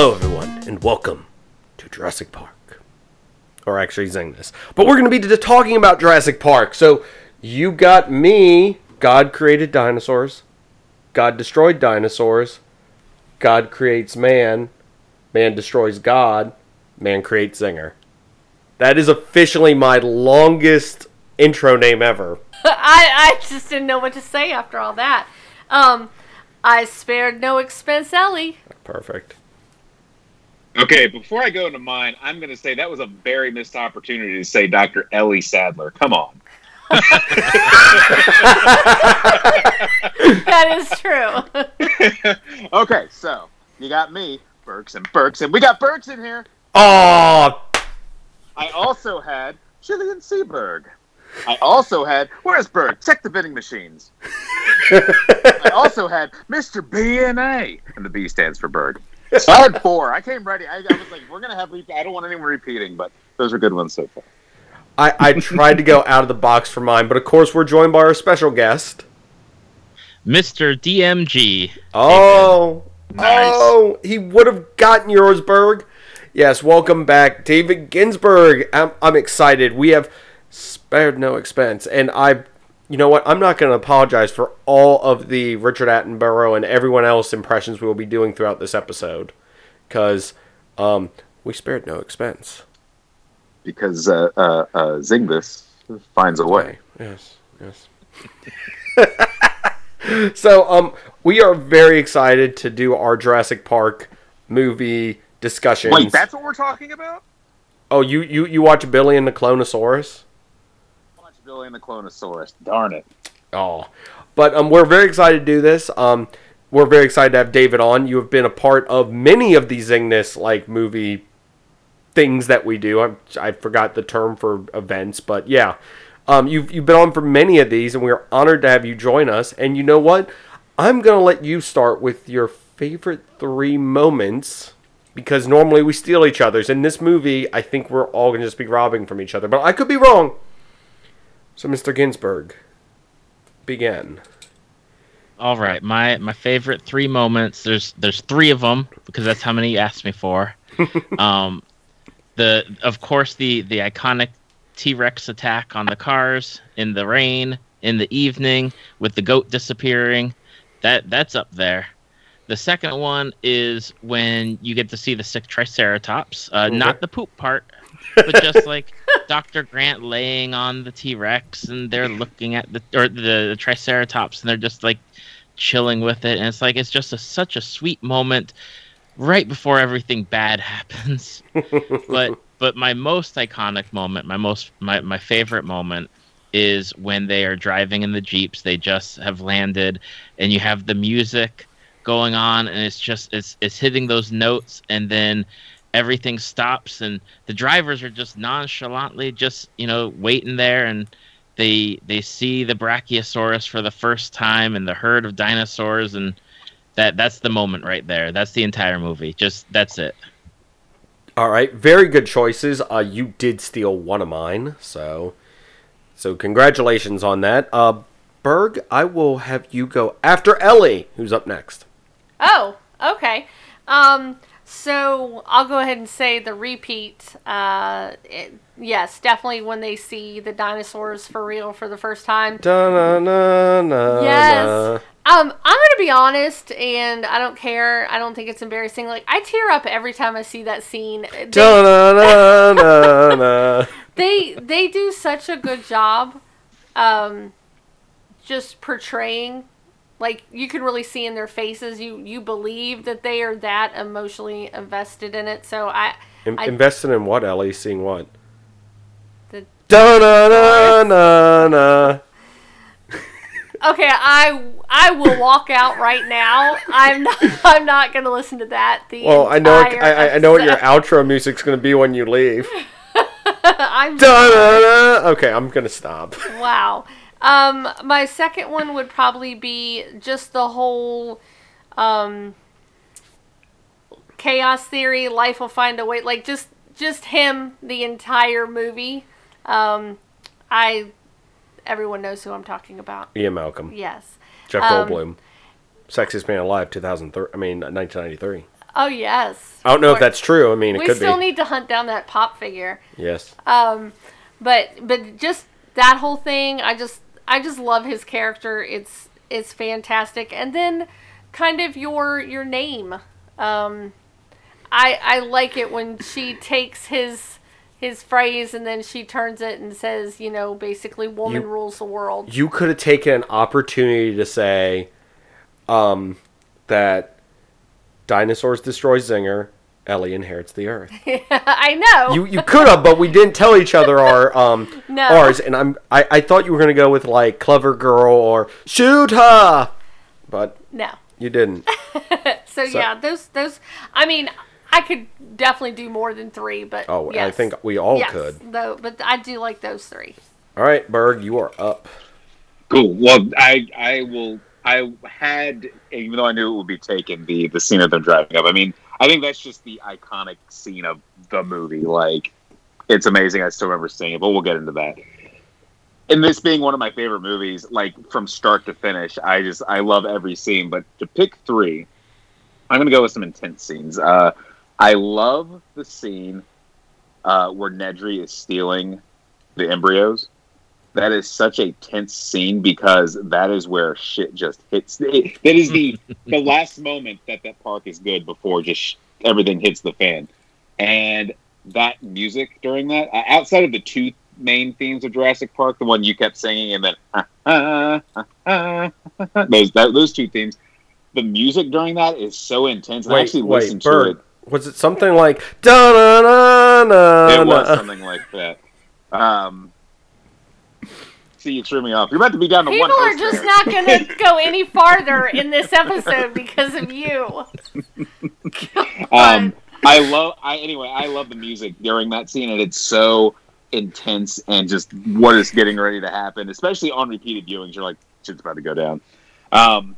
Hello, everyone, and welcome to Jurassic Park. Or actually, saying this. But we're going to be talking about Jurassic Park. So, you got me. God created dinosaurs. God destroyed dinosaurs. God creates man. Man destroys God. Man creates Zinger. That is officially my longest intro name ever. I, I just didn't know what to say after all that. Um, I spared no expense, Ellie. Perfect. Okay, before I go into mine, I'm going to say that was a very missed opportunity to say Dr. Ellie Sattler. Come on. That is true. okay, so you got me, Burks and Burks, and we got Burks in here. Oh, I also had Jillian Seberg. I also had where's Berg? Check the vending machines. I also had Mr. BNA, and the B stands for Berg. So I had four. I came ready. I, I was like, we're gonna have. Re- I don't want anyone repeating, but those are good ones so far. I, I tried to go out of the box for mine, but of course, we're joined by our special guest. Mr. DMG. Oh, Nice. oh, he would have gotten yours, Berg. Yes, welcome back, David Ginsburg. I'm, I'm excited. We have spared no expense, and I, you know what? I'm not going to apologize for all of the Richard Attenborough and everyone else impressions we will be doing throughout this episode, because um, we spared no expense. Because uh, uh, uh, finds a way. Yes, yes. so, um, we are very excited to do our Jurassic Park movie discussion. Wait, that's what we're talking about? Oh, you you you watch Billy and the Clonosaurus? And the Clonosaurus. Darn it. Oh, but um, we're very excited to do this. Um, we're very excited to have David on. You have been a part of many of these Zingness like movie things that we do. I I forgot the term for events, but yeah. Um, you've you've been on for many of these, and we're honored to have you join us. And you know what? I'm gonna let you start with your favorite three moments because normally we steal each other's. In this movie, I think we're all gonna just be robbing from each other, but I could be wrong. So, Mr. Ginsburg, begin. All right, my my favorite three moments. There's there's three of them because that's how many you asked me for. um, the of course the the iconic T Rex attack on the cars in the rain in the evening with the goat disappearing. That that's up there. The second one is when you get to see the sick Triceratops, uh, Okay. not the poop part, but just like Dr. Grant laying on the T Rex and they're looking at the or the, the Triceratops and they're just like chilling with it, and it's like it's just a, such a sweet moment right before everything bad happens. but but my most iconic moment, my most my, my favorite moment is when they are driving in the jeeps. They just have landed, and you have the music going on, and it's just it's it's hitting those notes, and then everything stops, and the drivers are just nonchalantly just you know waiting there, and they they see the brachiosaurus for the first time, and the herd of dinosaurs, and that that's the moment right there. That's the entire movie. Just that's it. All right, very good choices. Uh, you did steal one of mine, so so congratulations on that. Uh, Berg, I will have you go after Ellie, who's up next. Oh, okay. Um, so I'll go ahead and say the repeat. Uh, it, yes, definitely when they see the dinosaurs for real for the first time. Da-na-na-na-na. Yes. Um, I'm gonna be honest, and I don't care. I don't think it's embarrassing. Like I tear up every time I see that scene. They, they they do such a good job, um, just portraying. Like you can really see in their faces, you you believe that they are that emotionally invested in it. So I, In- I invested in what, Ellie? Seeing what? the, okay, I I will walk out right now. I'm not I'm not gonna listen to that. The Well, I know I, I, know what your outro music's gonna be when you leave. I'm. Okay, I'm gonna stop. Wow. Um, my second one would probably be just the whole um, chaos theory. Life will find a way. Like just just him the entire movie. Um, I everyone knows who I'm talking about. Ian Malcolm, Yes. Jeff Um, Goldblum, sexiest man alive, 2003. I mean, 1993. Oh yes. I don't know if that's true. I mean, it could be. We could still be. need to hunt down that pop figure. yes. Um, but but just that whole thing, I just I just love his character. It's it's fantastic. And then kind of your your name. Um, I I like it when she takes his his phrase and then she turns it and says, you know, basically woman You- rules the world. you could have taken an opportunity to say um, that dinosaurs destroy Zinger, Ellie inherits the Earth. I know. You you could have, but we didn't tell each other our um No. ours, and I'm I, I thought you were gonna go with like clever girl or shoot her, but no. you didn't. So, yeah, those those. I mean, I could definitely do more than three, but Oh, I think we all yes, could. Though, but I do like those three. All right, Berg, you are up. Cool. Well, I I will. I had, even though I knew it would be taken, the the scene of them driving up. I mean, I think that's just the iconic scene of the movie. Like, it's amazing. I still remember seeing it, but we'll get into that. And this being one of my favorite movies, like from start to finish, I just I love every scene. But to pick three, I'm gonna go with some intense scenes. Uh, I love the scene uh, where Nedry is stealing the embryos that is such a tense scene because that is where shit just hits. It, that is the the last moment that that park is good before just sh- everything hits the fan, and that music during that, uh, outside of the two main themes of Jurassic Park, the one you kept singing, and then ah, ah, ah, those that, those two themes, the music during that is so intense. I actually wait, listened to it. was it something like da na na na? It was something like that. Um, see, you threw me off. You're about to be down to People one. are just there. not going to go any farther in this episode because of you. um, I love. I anyway. I love the music during that scene, and it's so intense and just what is getting ready to happen. Especially on repeated viewings, you're like, shit's about to go down. Um,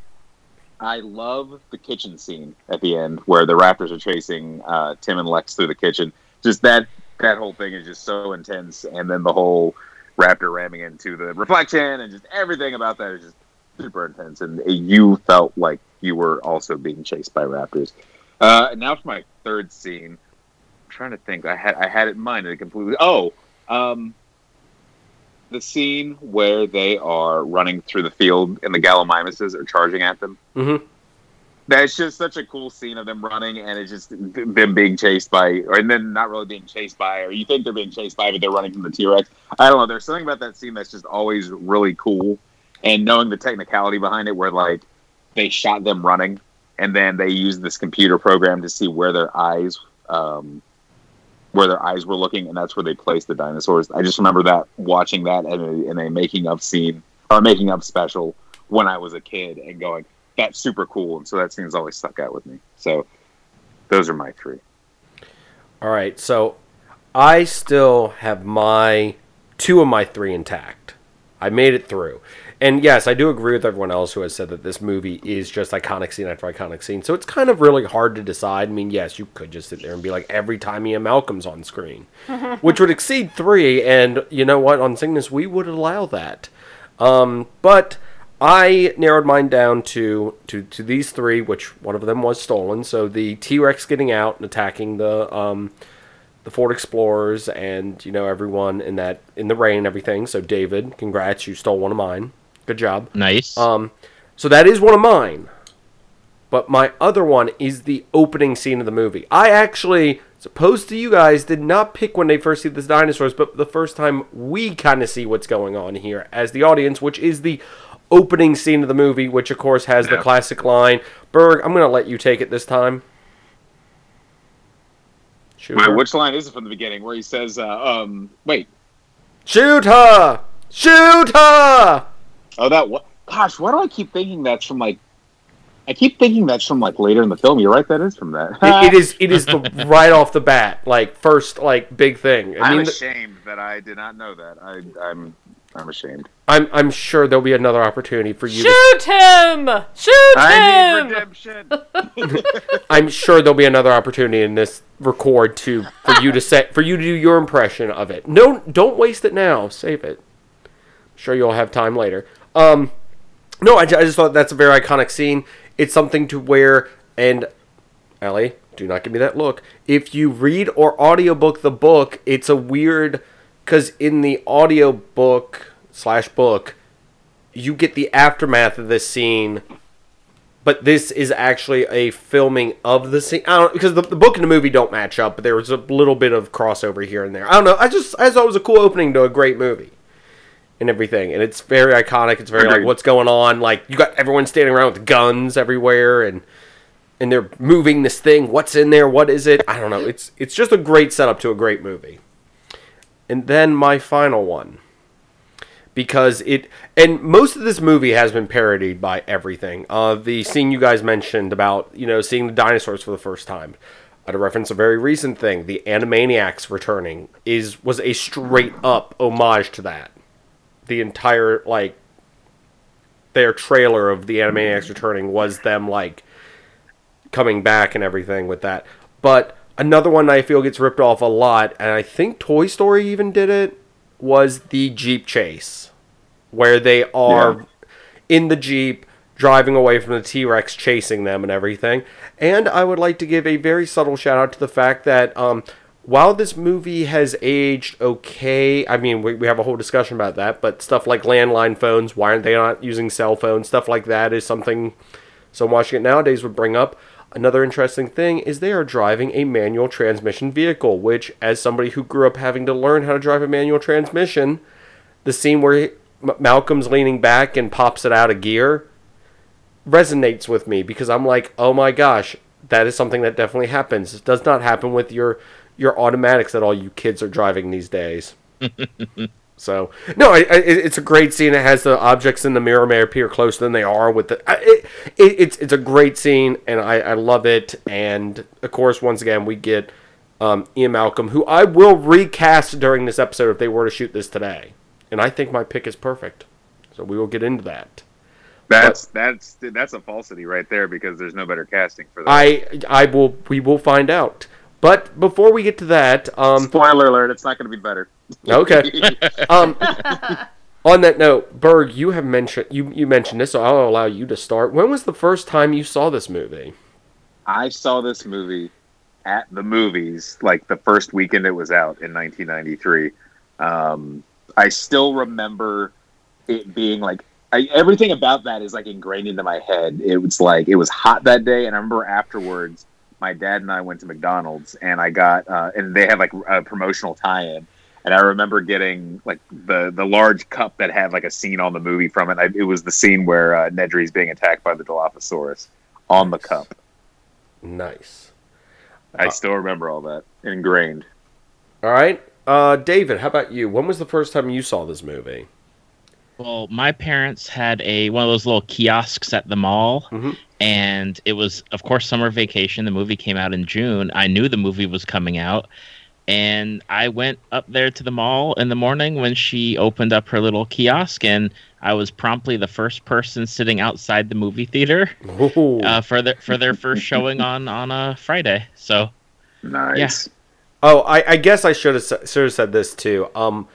I love the kitchen scene at the end where the Raptors are chasing uh, Tim and Lex through the kitchen. Just that that whole thing is just so intense, and then the whole Raptor ramming into the reflection and just everything about that is just super intense. And you felt like you were also being chased by Raptors. Uh, and now for my third scene. I'm trying to think. I had I had it in mind and it completely. Oh, um, the scene where they are running through the field and the Gallimimuses are charging at them. Mhm. That's just such a cool scene of them running and it's just them being chased by, or and then not really being chased by, or you think they're being chased by, but they're running from the T Rex. I don't know. There's something about that scene that's just always really cool, and knowing the technicality behind it, where like they shot them running and then they used this computer program to see where their eyes um, where their eyes were looking and that's where they placed the dinosaurs i just remember that watching that in a, in a making of scene or making up special when i was a kid and going that's super cool and so that scene's always stuck out with me so those are my three All right, so I still have my two of my three intact. I made it through. And yes, I do agree with everyone else who has said that this movie is just iconic scene after iconic scene. So it's kind of really hard to decide. I mean, yes, you could just sit there and be like every time Ian Malcolm's on screen, which would exceed three. And you know what? On Zingness, we would allow that. Um, but I narrowed mine down to, to to these three, which one of them was stolen. So the T Rex getting out and attacking the um, the Ford Explorers and you know everyone in that in the rain and everything. So David, congrats, you stole one of mine. Good job. Nice. Um, so that is one of mine. But my other one is the opening scene of the movie. I actually, supposed to you guys, did not pick when they first see the dinosaurs, but the first time we kind of see what's going on here as the audience, which is the opening scene of the movie, which of course has the classic line. Berg, I'm going to let you take it this time. Shoot Wait, her. which line is it from the beginning where he says uh, um wait Shoot her! Shoot her! oh that what gosh why do i keep thinking that's from like i keep thinking that's from like later in the film you're right that is from that It, it is. It is the right off the bat, like first, like big thing. I i'm mean, th- ashamed that i did not know that i i'm i'm ashamed I'm I'm sure there'll be another opportunity for you. To, Shoot him! Shoot I need him! redemption. I'm sure there'll be another opportunity in this record to for you to set for you to do your impression of it. No, don't waste it now. Save it. sure you'll have time later. Um, no, I, I just thought that's a very iconic scene. It's something to wear and Ellie, Do not give me that look. If you read or audiobook the book, it's a weird because in the audio book slash book, you get the aftermath of this scene, but this is actually a filming of the scene. I don't because the, the book and the movie don't match up, but there was a little bit of crossover here and there. I don't know. I just I thought it was a cool opening to a great movie and everything, and it's very iconic. It's very like what's going on. Like you got everyone standing around with guns everywhere, and and they're moving this thing. What's in there? What is it? I don't know. It's it's just a great setup to a great movie. And then my final one. Because it and most of this movie has been parodied by everything. Uh, the scene you guys mentioned about you know seeing the dinosaurs for the first time, to reference a very recent thing, the Animaniacs returning is was a straight up homage to that. The entire like their trailer of the Animaniacs returning was them like coming back and everything with that. But another one I feel gets ripped off a lot, and I think Toy Story even did it, was the Jeep chase, where they are in the Jeep driving away from the T Rex chasing them and everything. And I would like to give a very subtle shout out to the fact that um, while this movie has aged okay, I mean, we, we have a whole discussion about that, but stuff like landline phones, why aren't they not using cell phones? Stuff like that is something someone watching it nowadays would bring up. Another interesting thing is they are driving a manual transmission vehicle, which, as somebody who grew up having to learn how to drive a manual transmission, the scene where he- M- Malcolm's leaning back and pops it out of gear resonates with me because I'm like, oh my gosh, that is something that definitely happens. It does not happen with your your automatics that all you kids are driving these days. so no, I, I, it- it's a great scene. It has the objects in the mirror may appear closer than they are. With the it, it, it's it's a great scene, and I, I love it. And of course, once again, we get um, Ian Malcolm, who I will recast during this episode if they were to shoot this today. And I think my pick is perfect. So we will get into that. That's that's that's a falsity right there because there's no better casting for that. I I will we will find out. But before we get to that, um, Spoiler alert: It's not going to be better. Okay. Um, on that note, Berg, you have mentioned you you mentioned this, so I'll allow you to start. When was the first time you saw this movie? I saw this movie at the movies like the first weekend it was out in 1993. Um, I still remember it being like I, everything about that is like ingrained into my head. It was like it was hot that day, and I remember afterwards, my dad and I went to McDonald's, and I got uh, and they had like a promotional tie-in. And I remember getting like the the large cup that had like a scene on the movie from it. I, it was the scene where uh, is being attacked by the Dilophosaurus on the cup. Nice. I still remember all that ingrained. All right, uh, David, how about you? When was the first time you saw this movie? Well, my parents had a one of those little kiosks at the mall, Mhm. and it was, of course, summer vacation. The movie came out in June. I knew the movie was coming out, and I went up there to the mall in the morning when she opened up her little kiosk, and I was promptly the first person sitting outside the movie theater uh, for their for their first showing on on a Friday. So Nice. Oh, I, I guess I should have should have said this too. Um,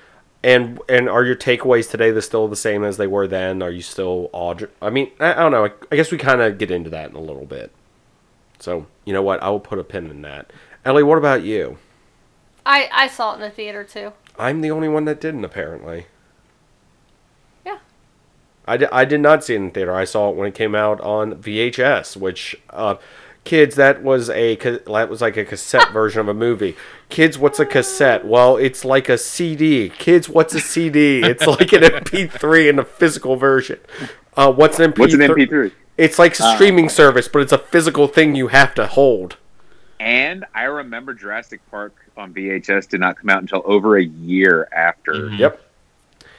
and and are your takeaways today the still the same as they were then? Are you still awed? I mean, I, I don't know. I, I guess we kind of get into that in a little bit. So you know what? I will put a pin in that. Ellie, what about you? I I saw it in the theater too. I'm the only one that didn't apparently. Yeah. I did, I did not see it in the theater. I saw it when it came out on VHS, which uh, kids that was a that was like a cassette version of a movie. Kids, what's a cassette? Well, it's like a CD. Kids, what's a CD? It's like an MP3 in a physical version. Uh, what's an MP3? What's an MP3? It's like a Uh, streaming service, but it's a physical thing you have to hold. And I remember Jurassic Park on VHS did not come out until over a year after Mhm. Yep.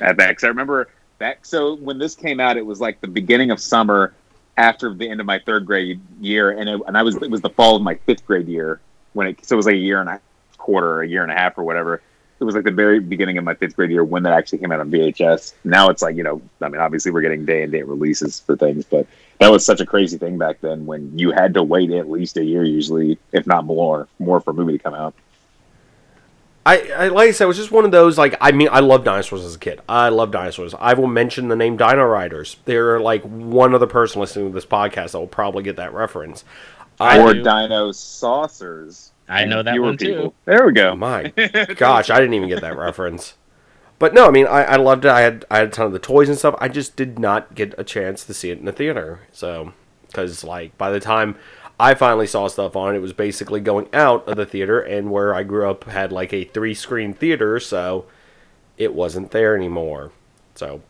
at that. Because I remember that. So when this came out, it was like the beginning of summer after the end of my third grade year, and it, and I was it was the fall of my fifth grade year when it. So it was like a year and a quarter, a year and a half, or whatever. It was like the very beginning of my fifth grade year when that actually came out on VHS. Now it's like you know, I mean, obviously we're getting day and date releases for things, but that was such a crazy thing back then when you had to wait at least a year, usually, if not more, more for a movie to come out. I, I like I said, it was just one of those like I mean I love dinosaurs as a kid. I love dinosaurs. I will mention the name Dino Riders. They're like one other person listening to this podcast that will probably get that reference. I or do. Dino Saucers. I know that Fewer one too. There we go. My gosh, I didn't even get that reference. But no, I mean, I, I loved it. I had I had a ton of the toys and stuff. I just did not get a chance to see it in the theater. So, because like by the time I finally saw stuff on it, it was basically going out of the theater, and where I grew up had like a three screen theater, so it wasn't there anymore. So,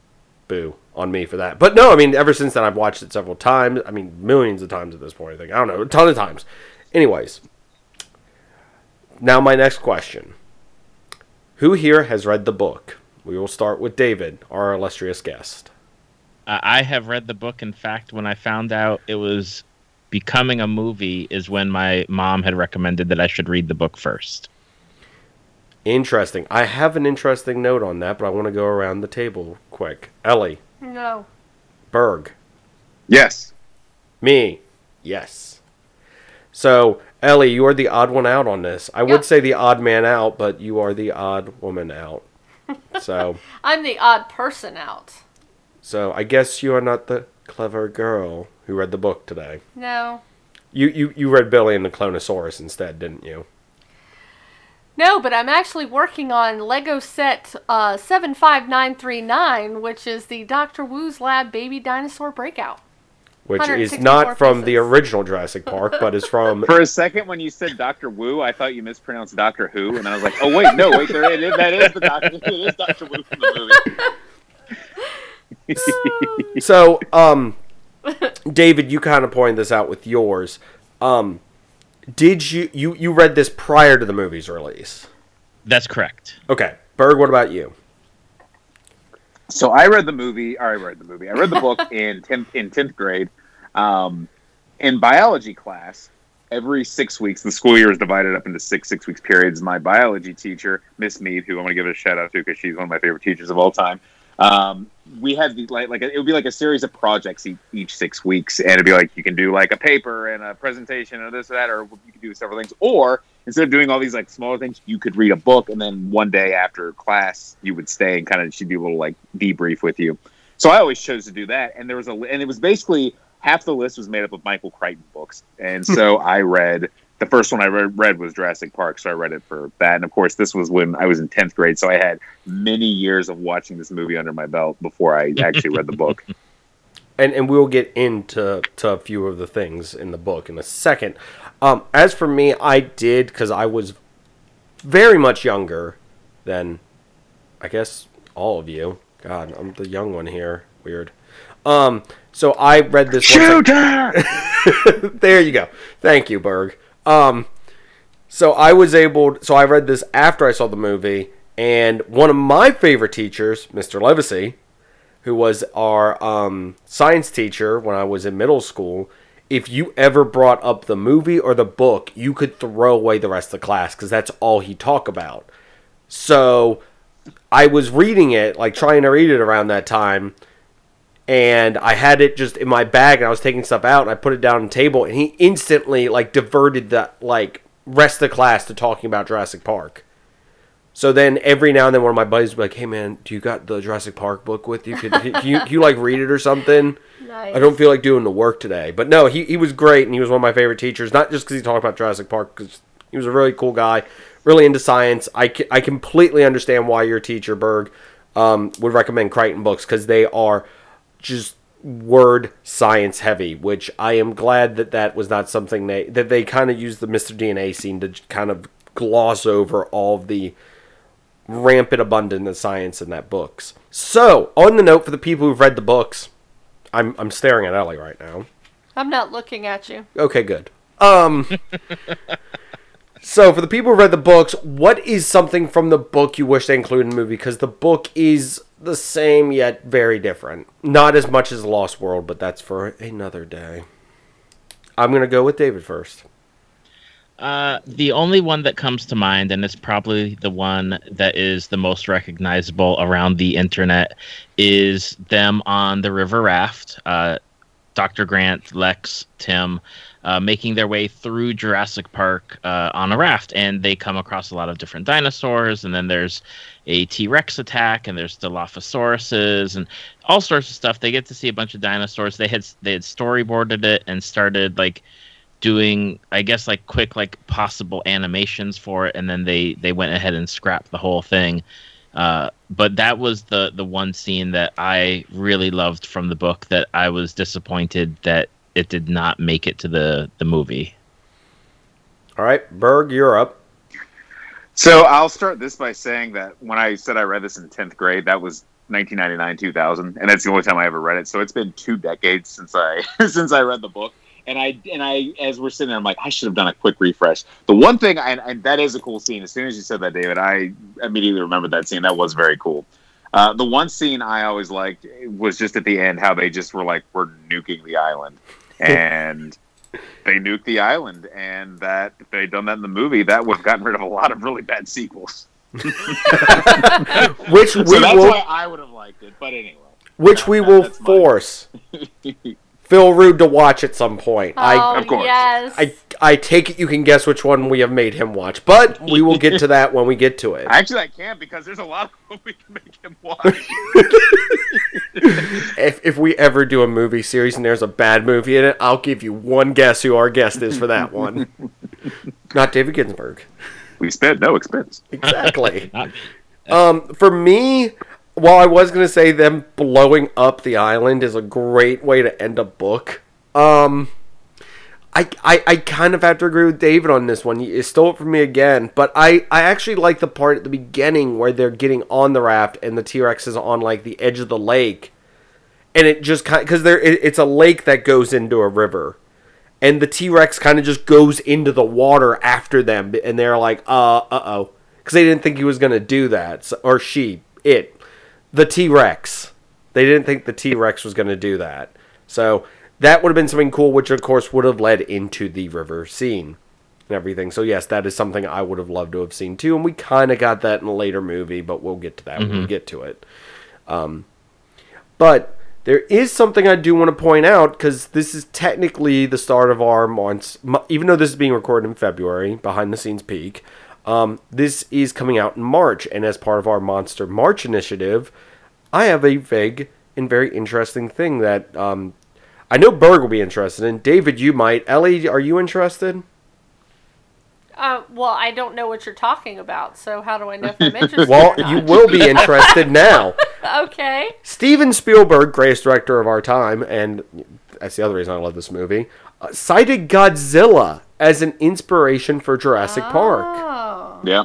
boo on me for that. But no, I mean, ever since then, I've watched it several times. I mean, millions of times at this point. I think I don't know, a ton of times. Anyways, now my next question. Who here has read the book? We will start with David, our illustrious guest. I have read the book. In fact, when I found out it was becoming a movie, is when my mom had recommended that I should read the book first. Interesting. I have an interesting note on that, but I want to go around the table quick. Ellie, No. Berg, Yes. me, yes. So, Ellie, you are the odd one out on this. I would say the odd man out, but you are the odd woman out. So, I'm the odd person out. so I guess you are not the clever girl who read the book today. No. You you, you read Billy and the Clonosaurus instead, didn't you? No, but I'm actually working on Lego set uh, 75939, which is the Dr. Wu's Lab Baby Dinosaur Breakout. Which is not from the original Jurassic Park, but is from For a second, when you said Doctor Wu, I thought you mispronounced Doctor Who, and I was like, "Oh wait, no, wait, there it is. That is the Doctor. It is Doctor Wu from the movie." So, um, David, you kind of pointed this out with yours. Um, did you you you read this prior to the movie's release? That's correct. Okay, Berg, what about you? So I read the movie. Or I read the movie. I read the book in tenth in tenth grade. Um, in biology class, every six weeks, the school year is divided up into six six weeks periods. My biology teacher, Miss Mead, who I want to give a shout out to because she's one of my favorite teachers of all time. Um, we had the like like it would be like a series of projects each, each six weeks, and it'd be like you can do like a paper and a presentation or this or that, or you could do several things, or instead of doing all these like smaller things, you could read a book, and then one day after class, you would stay and kind of she'd do a little like debrief with you. So I always chose to do that, and there was a and it was basically half the list was made up of Michael Crichton books, and so I read the first one I read, read was Jurassic Park, so I read it for that, and of course this was when I was in tenth grade, so I had many years of watching this movie under my belt before I actually read the book. And and we'll get into to a few of the things in the book in a second. Um, as for me, I did because I was very much younger than I guess all of you. God, I'm the young one here. Weird. Um, so I read this. once I- Shooter! there you go. Thank you, Berg. Um, so I was able. So I read this after I saw the movie, and one of my favorite teachers, Mr. Levacy, who was our um, science teacher when I was in middle school. If you ever brought up the movie or the book, you could throw away the rest of the class because that's all he talked about. So I was reading it, like trying to read it around that time, and I had it just in my bag and I was taking stuff out and I put it down on the table and he instantly like diverted the like rest of the class to talking about Jurassic Park. So then every now and then one of my buddies would be like, "Hey man, do you got the Jurassic Park book with you? Could can you, can you like read it or something?" Nice. I don't feel like doing the work today. But no, he, he was great and he was one of my favorite teachers. Not just because he talked about Jurassic Park, because he was a really cool guy, really into science. I, I completely understand why your teacher, Berg, um, would recommend Crichton books because they are just word science heavy, which I am glad that that was not something they that they kind of used the Mr. DNA scene to kind of gloss over all of the rampant abundance of science in that books. So, on the note for the people who've read the books, I'm I'm staring at Ellie right now. I'm not looking at you. Okay, good. Um So for the people who read the books, what is something from the book you wish they included in the movie? Because the book is the same yet very different. Not as much as Lost World, but that's for another day. I'm gonna go with David first. Uh, the only one that comes to mind, and it's probably the one that is the most recognizable around the internet, is them on the river raft. Uh, Dr. Grant, Lex, Tim, uh, making their way through Jurassic Park uh, on a raft, and they come across a lot of different dinosaurs. And then there's a T Rex attack, and there's Dilophosauruses, and all sorts of stuff. They get to see a bunch of dinosaurs. They had they had storyboarded it and started like doing I guess like quick like possible animations for it, and then they they went ahead and scrapped the whole thing. Uh, but that was the the one scene that I really loved from the book that I was disappointed that it did not make it to the the movie. All right, Berg, you're up. So I'll start this by saying that when I said I read this in tenth grade, that was 1999 2000, and that's the only time I ever read it. So it's been two decades since I since I read the book. And I and I as we're sitting there, I'm like, I should have done a quick refresh. The one thing, and, and that is a cool scene. As soon as you said that, David, I immediately remembered that scene. That was very cool. Uh, the one scene I always liked was just at the end how they just were like, we're nuking the island, and they nuked the island, and that if they'd done that in the movie, that would have gotten rid of a lot of really bad sequels. Which So we that's will, why I would have liked it. But anyway, which we that- will force Phil Rude to watch at some point. Oh, I, Of course. yes. I, I take it you can guess which one we have made him watch, but we will get to that when we get to it. actually I can't because there's a lot of them we can make him watch. If, if we ever do a movie series and there's a bad movie in it, I'll give you one guess who our guest is for that one. Not David Ginsburg. we spent no expense. Exactly. Not- Um, for me, while I was gonna say them blowing up the island is a great way to end a book. Um, I, I, kind of have to agree with David on this one. You stole it from me again, but I, I actually like the part at the beginning where they're getting on the raft and the T Rex is on like the edge of the lake, and it just kind because there it, it's a lake that goes into a river, and the T Rex kind of just goes into the water after them, and they're like, uh, uh oh, because they didn't think he was gonna do that, so, or she, it, the T Rex. They didn't think the T Rex was gonna do that, so that would have been something cool, which of course would have led into the river scene and everything. So yes, that is something I would have loved to have seen too, and we kind of got that in a later movie, but we'll get to that when we get to it. Um, but there is something I do want to point out because this is technically the start of our months. Even though this is being recorded in February, behind the scenes peak, um, this is coming out in March, and as part of our Monster March initiative, I have a vague and very interesting thing that um, I know Berg will be interested in. David, you might. Ellie, are you interested? Uh, well, I don't know what you're talking about, so how do I know if I'm interested? Well, or not? you will be interested now. Okay. Steven Spielberg, greatest director of our time, and that's the other reason I love this movie, uh, cited Godzilla as an inspiration for Jurassic Park. Oh. Yeah.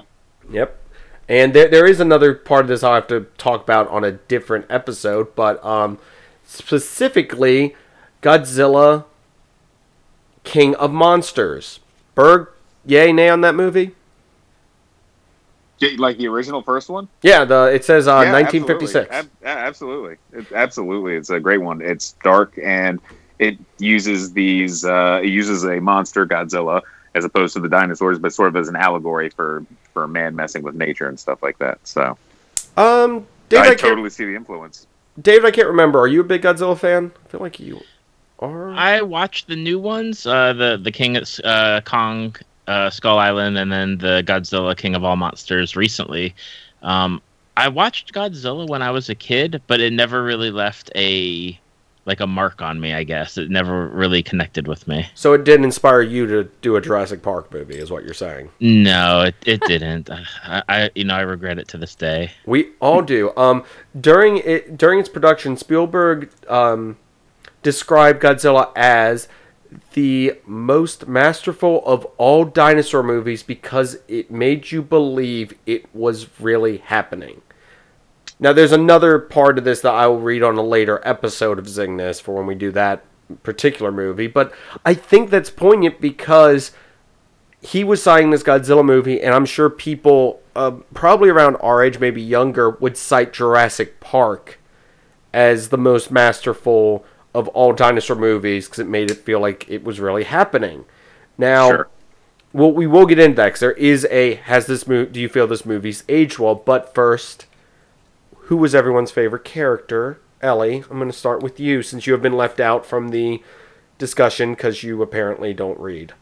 Yep. And there, there is another part of this I'll have to talk about on a different episode, but um, specifically Godzilla, King of Monsters. Berg, yay, nay on that movie? Like the original first one? Yeah, the it says uh, Yeah, 1956. Absolutely. Ab- absolutely. It, absolutely. It's a great one. It's dark and it uses these uh, it uses a monster Godzilla as opposed to the dinosaurs, but sort of as an allegory for for man messing with nature and stuff like that. So Um, David, I, I totally see the influence. David, I can't remember. Are you a big Godzilla fan? I feel like you are. I watched the new ones, uh, the the King of uh, Kong, uh, Skull Island, and then the Godzilla King of All Monsters recently. Um, I watched Godzilla when I was a kid, but it never really left a like a mark on me. I guess it never really connected with me. So it didn't inspire you to do a Jurassic Park movie, is what you're saying? No, it, it didn't. I, I you know I regret it to this day. We all do. Um, during it during its production, Spielberg um, described Godzilla as the most masterful of all dinosaur movies because it made you believe it was really happening. Now, there's another part of this that I will read on a later episode of Zingness for when we do that particular movie, but I think that's poignant because he was signing this Godzilla movie, and I'm sure people, uh, probably around our age, maybe younger, would cite Jurassic Park as the most masterful of all dinosaur movies because it made it feel like it was really happening. Now, Sure. well, we will get into that 'cause there is a has this movie? Do you feel this movie's aged well? But first, who was everyone's favorite character? Ellie, I'm going to start with you since you have been left out from the discussion because you apparently don't read.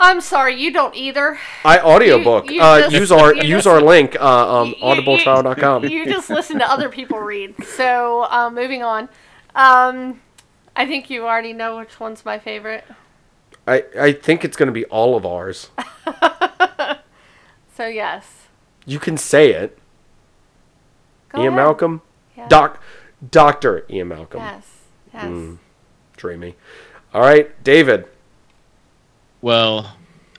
I'm sorry, you don't either. I audiobook. You- you uh, just- use our you use just- our link uh, um, You- you- audibletrial.com. You just listen to other people read. So, um, moving on. Um, I think you already know which one's my favorite. I I think it's going to be all of ours. So yes. You can say it. Go Ian ahead. Malcolm, Yeah. Doc, Doctor Ian Malcolm. Yes. Yes. Mm. Dreamy. All right, David. Well,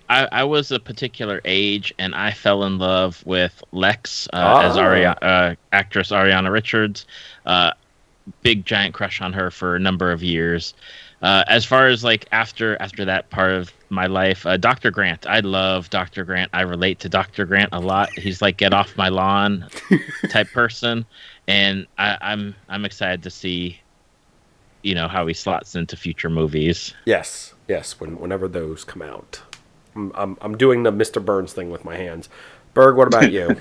I, I was a particular age, and I fell in love with Lex uh, as Ah. Aria- uh, actress Ariana Richards. Uh, big giant crush on her for a number of years. Uh, as far as like after after that part of my life, uh, Dr. Grant. I love Dr. Grant. I relate to Dr. Grant a lot. He's like get off my lawn type person, and I, I'm I'm excited to see, you know, how he slots into future movies. Yes, yes. When whenever those come out, I'm I'm, I'm doing the Mr. Burns thing with my hands. Berg, what about you?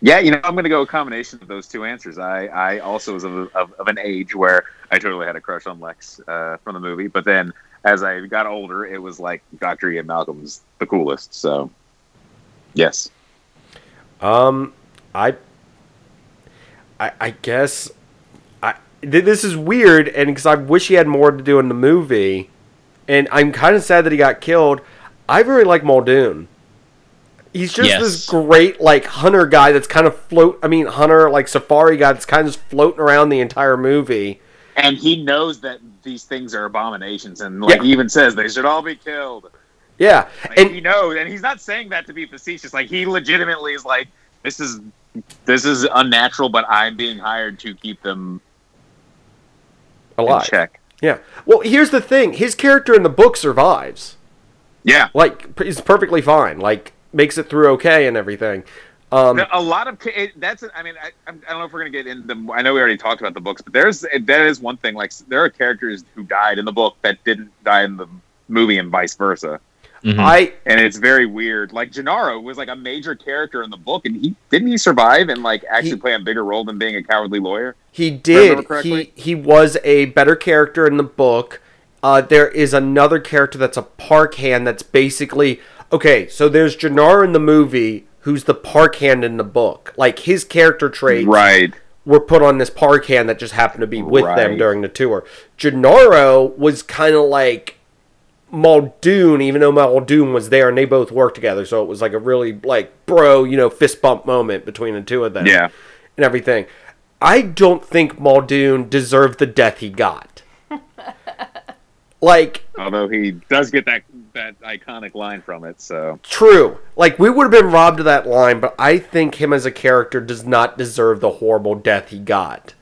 Yeah, you know, I'm going to go a combination of those two answers. I, I also was of, of, of an age where I totally had a crush on Lex uh, from the movie, but then as I got older, it was like Dr. Ian Malcolm's the coolest. So, yes. Um, I, I, I guess, I th- this is weird, and because I wish he had more to do in the movie, and I'm kind of sad that he got killed. I really like Muldoon. He's just Yes. this great like hunter guy that's kind of float. I mean, hunter like safari guy that's kind of just floating around the entire movie. And he knows that these things are abominations, and like Yeah. he even says they should all be killed. Yeah, Like, and he knows, and he's not saying that to be facetious. Like he legitimately is like, this is this is unnatural, but I'm being hired to keep them a in lot. check. Yeah. Well, here's the thing: his character in the book survives. Yeah, Like, he's perfectly fine. Like, makes it through okay and everything. Um, a lot of it, that's. I mean, I, I don't know if we're gonna get into. I know we already talked about the books, but there's that is one thing. Like there are characters who died in the book that didn't die in the movie, and vice versa. Mhm. I And it's very weird. Like Gennaro was like a major character in the book, and he didn't he survive and like actually He- play a bigger role than being a cowardly lawyer. He did. He he was a better character in the book. Uh, there is another character that's a park hand that's basically okay. So there's Jannar in the movie, who's the park hand in the book. Like his character traits Right. were put on this park hand that just happened to be with them during the tour. Gennaro was kind of like Muldoon, even though Muldoon was there, and they both worked together. So it was like a really like bro, you know, fist bump moment between the two of them Yeah. and everything. I don't think Muldoon deserved the death he got. like, Although he does get that that iconic line from it, so true. Like, we would have been robbed of that line, but I think him as a character does not deserve the horrible death he got.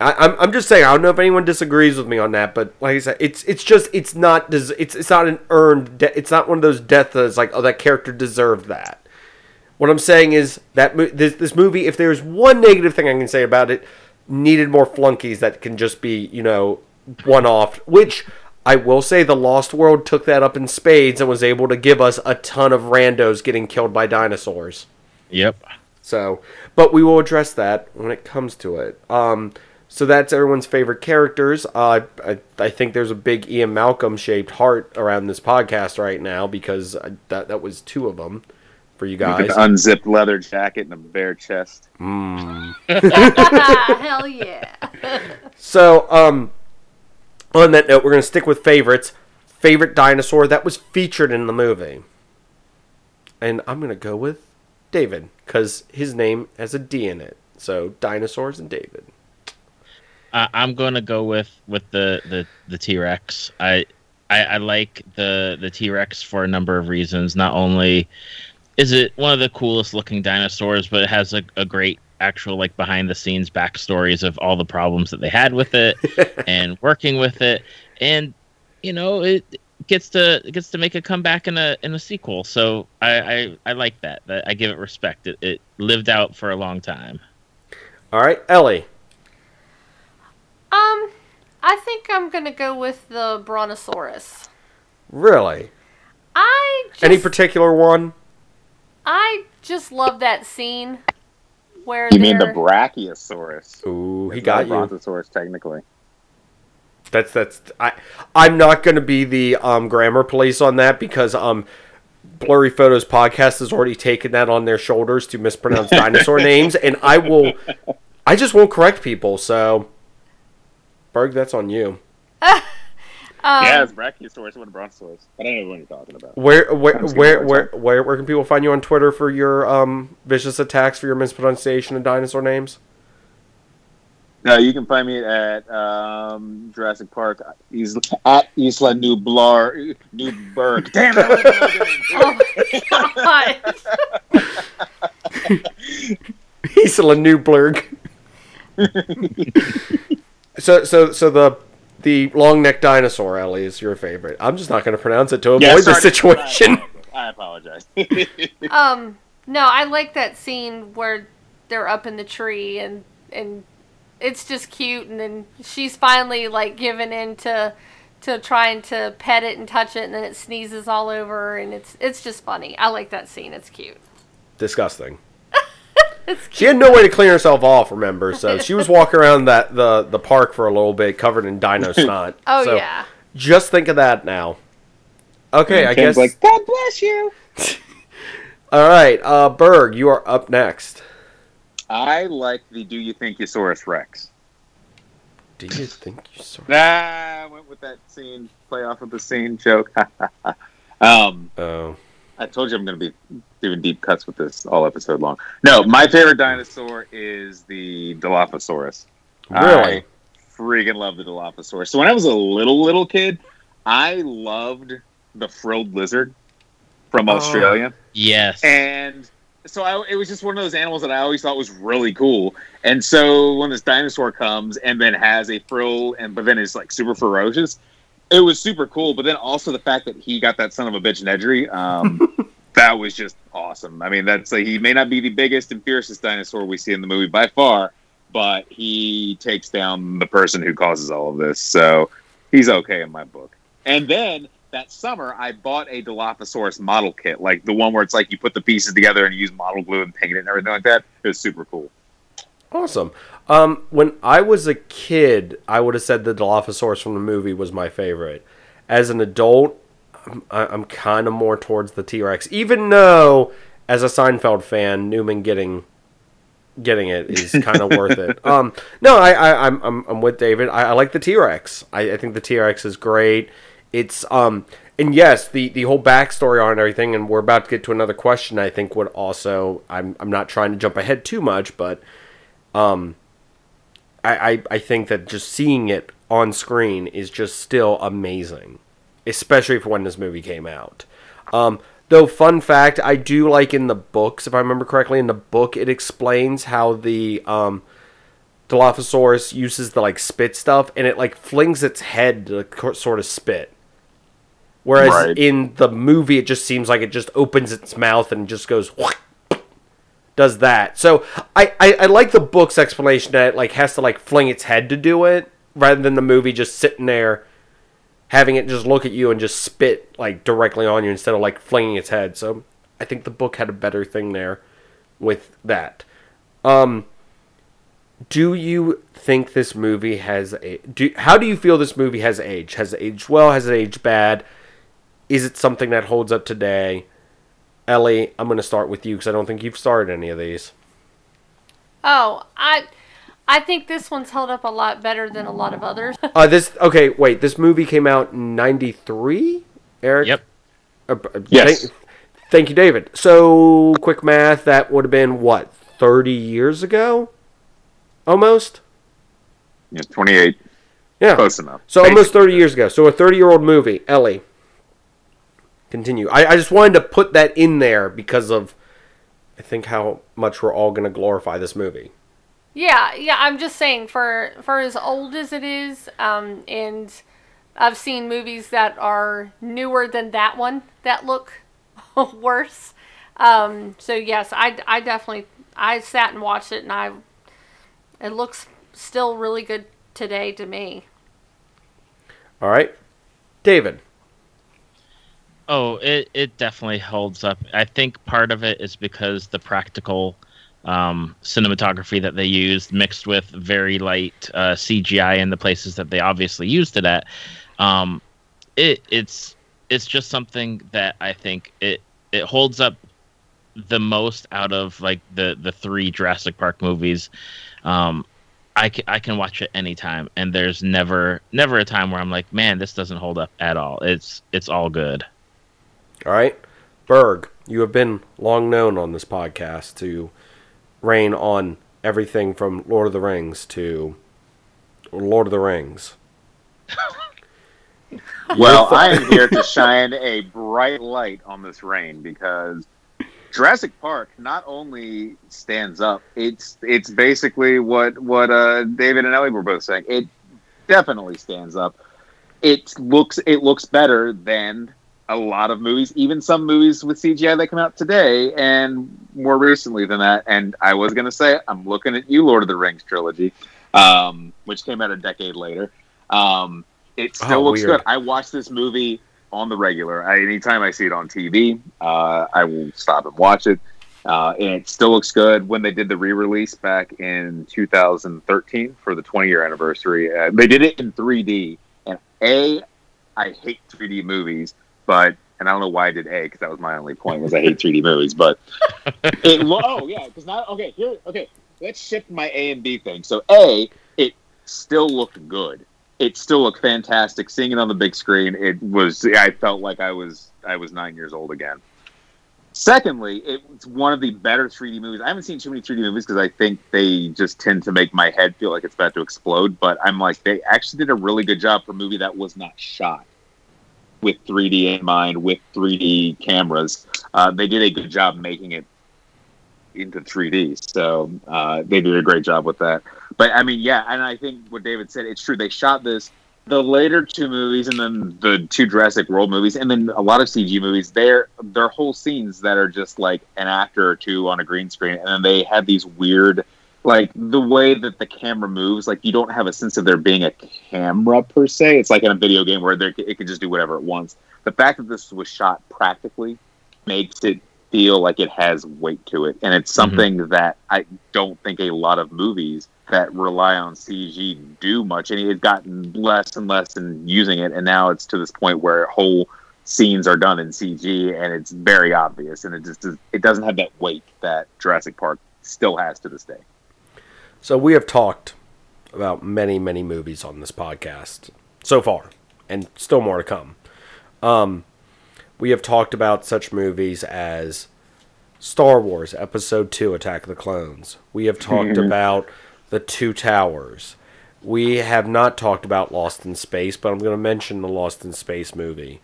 I, I'm, I'm just saying. I don't know if anyone disagrees with me on that, but like I said, it's it's just it's not des- it's it's not an earned. De- it's not one of those deaths that's like oh that character deserved that. What I'm saying is that mo- this this movie, if there's one negative thing I can say about it, needed more flunkies that can just be you know one off. Which I will say, the Lost World took that up in spades and was able to give us a ton of randos getting killed by dinosaurs. Yep. So, but we will address that when it comes to it. Um, so that's everyone's favorite characters. Uh, I, I think there's a big Ian Malcolm shaped heart around this podcast right now because I, that that was two of them for you guys. an unzipped leather jacket and a bare chest. Mm. Hell yeah. So, um, on that note, we're gonna stick with favorites. Favorite dinosaur that was featured in the movie, and I'm gonna go with David because his name has a D in it. So dinosaurs and David. I, I'm going to go with with the the the T Rex. I, I I like the the T Rex for a number of reasons. Not only is it one of the coolest looking dinosaurs, but it has a, a great actual like behind the scenes backstories of all the problems that they had with it and working with it, and you know it gets to it gets to make a comeback in a in a sequel. So I I, I like that. That I give it respect. It, it lived out for a long time. All right, Ellie. Um, I think I'm gonna go with the Brontosaurus. Really? I just, Any particular one? I just love that scene where You mean the Brachiosaurus? Ooh, he got you. Brontosaurus, technically. That's that's I. I'm not going to be the um, grammar police on that because um, Blurry Photos podcast has already taken that on their shoulders to mispronounce dinosaur names, and I will. I just won't correct people. So, Berg, that's on you. Um, yeah, it's Brachiosaurus and Brontosaurus. I don't know what you're talking about. Where where where where, where where can people find you on Twitter for your um vicious attacks for your mispronunciation of dinosaur names? No, you can find me at um, Jurassic Park Isla, at Isla Nublar Newburgh. Damn it! Oh my god. Isla Newblurg. so so so the the long neck dinosaur Ellie is your favorite. I'm just not going to pronounce it to avoid Yeah, the situation. I apologize. Um, no, I like that scene where they're up in the tree and and it's just cute and then she's finally like giving in to to trying to pet it and touch it and then it sneezes all over and it's it's just funny. I like that scene. It's cute. Disgusting. It's She had no way to clean herself off. Remember, so she was walking around that the the park for a little bit, covered in dino snot. Oh So yeah. Just think of that now. Okay, I Ken's guess. like, God bless you. All right, uh, Berg, you are up next. I like the Do You Think Usaurus Rex. Do you think you saw? Nah, I went with that scene, play off of the scene joke. um, Oh, I told you I'm going to be doing deep cuts with this all episode long. No, my favorite dinosaur is the Dilophosaurus. really? I freaking love the Dilophosaurus. So when I was a little little kid, I loved the frilled lizard from Oh. Australia, Yes. and so I, it was just one of those animals that I always thought was really cool. And so when this dinosaur comes and then has a frill, and but then is like super ferocious, it was super cool. But then also the fact that he got that son of a bitch Nedry, um, that was just awesome. I mean, that's like, he may not be the biggest and fiercest dinosaur we see in the movie by far, but he takes down the person who causes all of this. So he's okay in my book. And then that summer, I bought a Dilophosaurus model kit, like the one where it's like you put the pieces together and you use model glue and paint it and everything like that. It was super cool. Awesome. Um, when I was a kid, I would have said the Dilophosaurus from the movie was my favorite. As an adult, I'm, I'm kind of more towards the T Rex, even though, as a Seinfeld fan, Newman getting getting it is kind of worth it. Um, no, I, I I'm, I'm I'm with David. I, I like the T Rex. I, I think the T Rex is great. It's um and yes, the the whole backstory on everything, and we're about to get to another question. I think would also I'm I'm not trying to jump ahead too much, but um, I, I I think that just seeing it on screen is just still amazing, especially for when this movie came out. Um, though, fun fact, I do like in the books, if I remember correctly, in the book it explains how the um, Dilophosaurus uses the like spit stuff, and it like flings its head to co- sort of spit. Whereas Right. in the movie, it just seems like it just opens its mouth and just goes does that. So I, I, I like the book's explanation that it like has to like fling its head to do it rather than the movie just sitting there having it just look at you and just spit like directly on you instead of like flinging its head. So I think the book had a better thing there with that. Um do you think this movie has a do how do you feel this movie has aged? Has it aged well? Has it aged bad? Is it something that holds up today? Ellie, I'm going to start with you because I don't think you've started any of these. Oh, I I think this one's held up a lot better than a lot of others. Uh, this okay. Wait, this movie came out in '93. Eric. Yep. Uh, uh, Yes. Thank, thank you, David. So, quick math. That would have been what 30 years ago, almost. Yeah, 28, Yeah. close enough. So almost 30 years ago. So a 30 year old movie. Ellie. Continue. I, I just wanted to put that in there because of, I think how much we're all going to glorify this movie. Yeah, yeah. I'm just saying for for as old as it is, um, and I've seen movies that are newer than that one that look worse. Um, so yes, I, I definitely I sat and watched it, and I it looks still really good today to me. All right, David. Oh, it, it definitely holds up. I think part of it is because the practical um, cinematography that they used mixed with very light uh, CGI in the places that they obviously used it at. Um, it it's it's just something that I think it it holds up the most out of like the the three Jurassic Park movies. Um, I can, I can watch it anytime, and there's never never a time where I'm like, man, this doesn't hold up at all. It's it's all good. All right, Berg, you have been long known on this podcast to reign on everything from Lord of the Rings to Lord of the Rings. Well, I am here to shine a bright light on this rain because Jurassic Park not only stands up, it's it's basically what what uh, David and Ellie were both saying. It definitely stands up. It looks it looks better than a lot of movies, even some movies with CGI that come out today and more recently than that. And I was gonna say I'm looking at you, Lord of the Rings trilogy, um, which came out a decade later. Um, it still Oh, looks weird. good. I watch this movie on the regular. I, anytime I see it on TV, uh, I will stop and watch it. Uh, and it still looks good. When they did the re-release back in 2013 for the 20 year anniversary, uh, they did it in 3D. And a, I hate 3D movies, but and I don't know why I did A because that was my only point was I hate 3D movies. But it, oh yeah, because not okay here. Okay, let's shift my A and B thing. So A, it still looked good. It still looked fantastic. Seeing it on the big screen, it was. I felt like I was I was nine years old again. Secondly, it's one of the better 3D movies. I haven't seen too many 3D movies because I think they just tend to make my head feel like it's about to explode. But I'm like, they actually did a really good job for a movie that was not shot with 3D in mind, with 3D cameras. Uh, they did a good job making it into 3D. So uh, they did a great job with that. But I mean, yeah, and I think what David said, it's true. They shot this, the later two movies, and then the two Jurassic World movies, and then a lot of CG movies. They're they're whole scenes that are just like an actor or two on a green screen, and then they have these weird. Like the way that the camera moves, like you don't have a sense of there being a camera per se. It's like in a video game where there, it can just do whatever it wants. The fact that this was shot practically makes it feel like it has weight to it. And it's mm-hmm. something that I don't think a lot of movies that rely on CG do much. And it's gotten less and less in using it. And now it's to this point where whole scenes are done in CG and it's very obvious. And it just it doesn't have that weight that Jurassic Park still has to this day. So we have talked about many, many movies on this podcast so far, and still more to come. Um, we have talked about such movies as Star Wars Episode Two: Attack of the Clones. We have talked about the Two Towers. We have not talked about Lost in Space, but I'm going to mention the Lost in Space movie.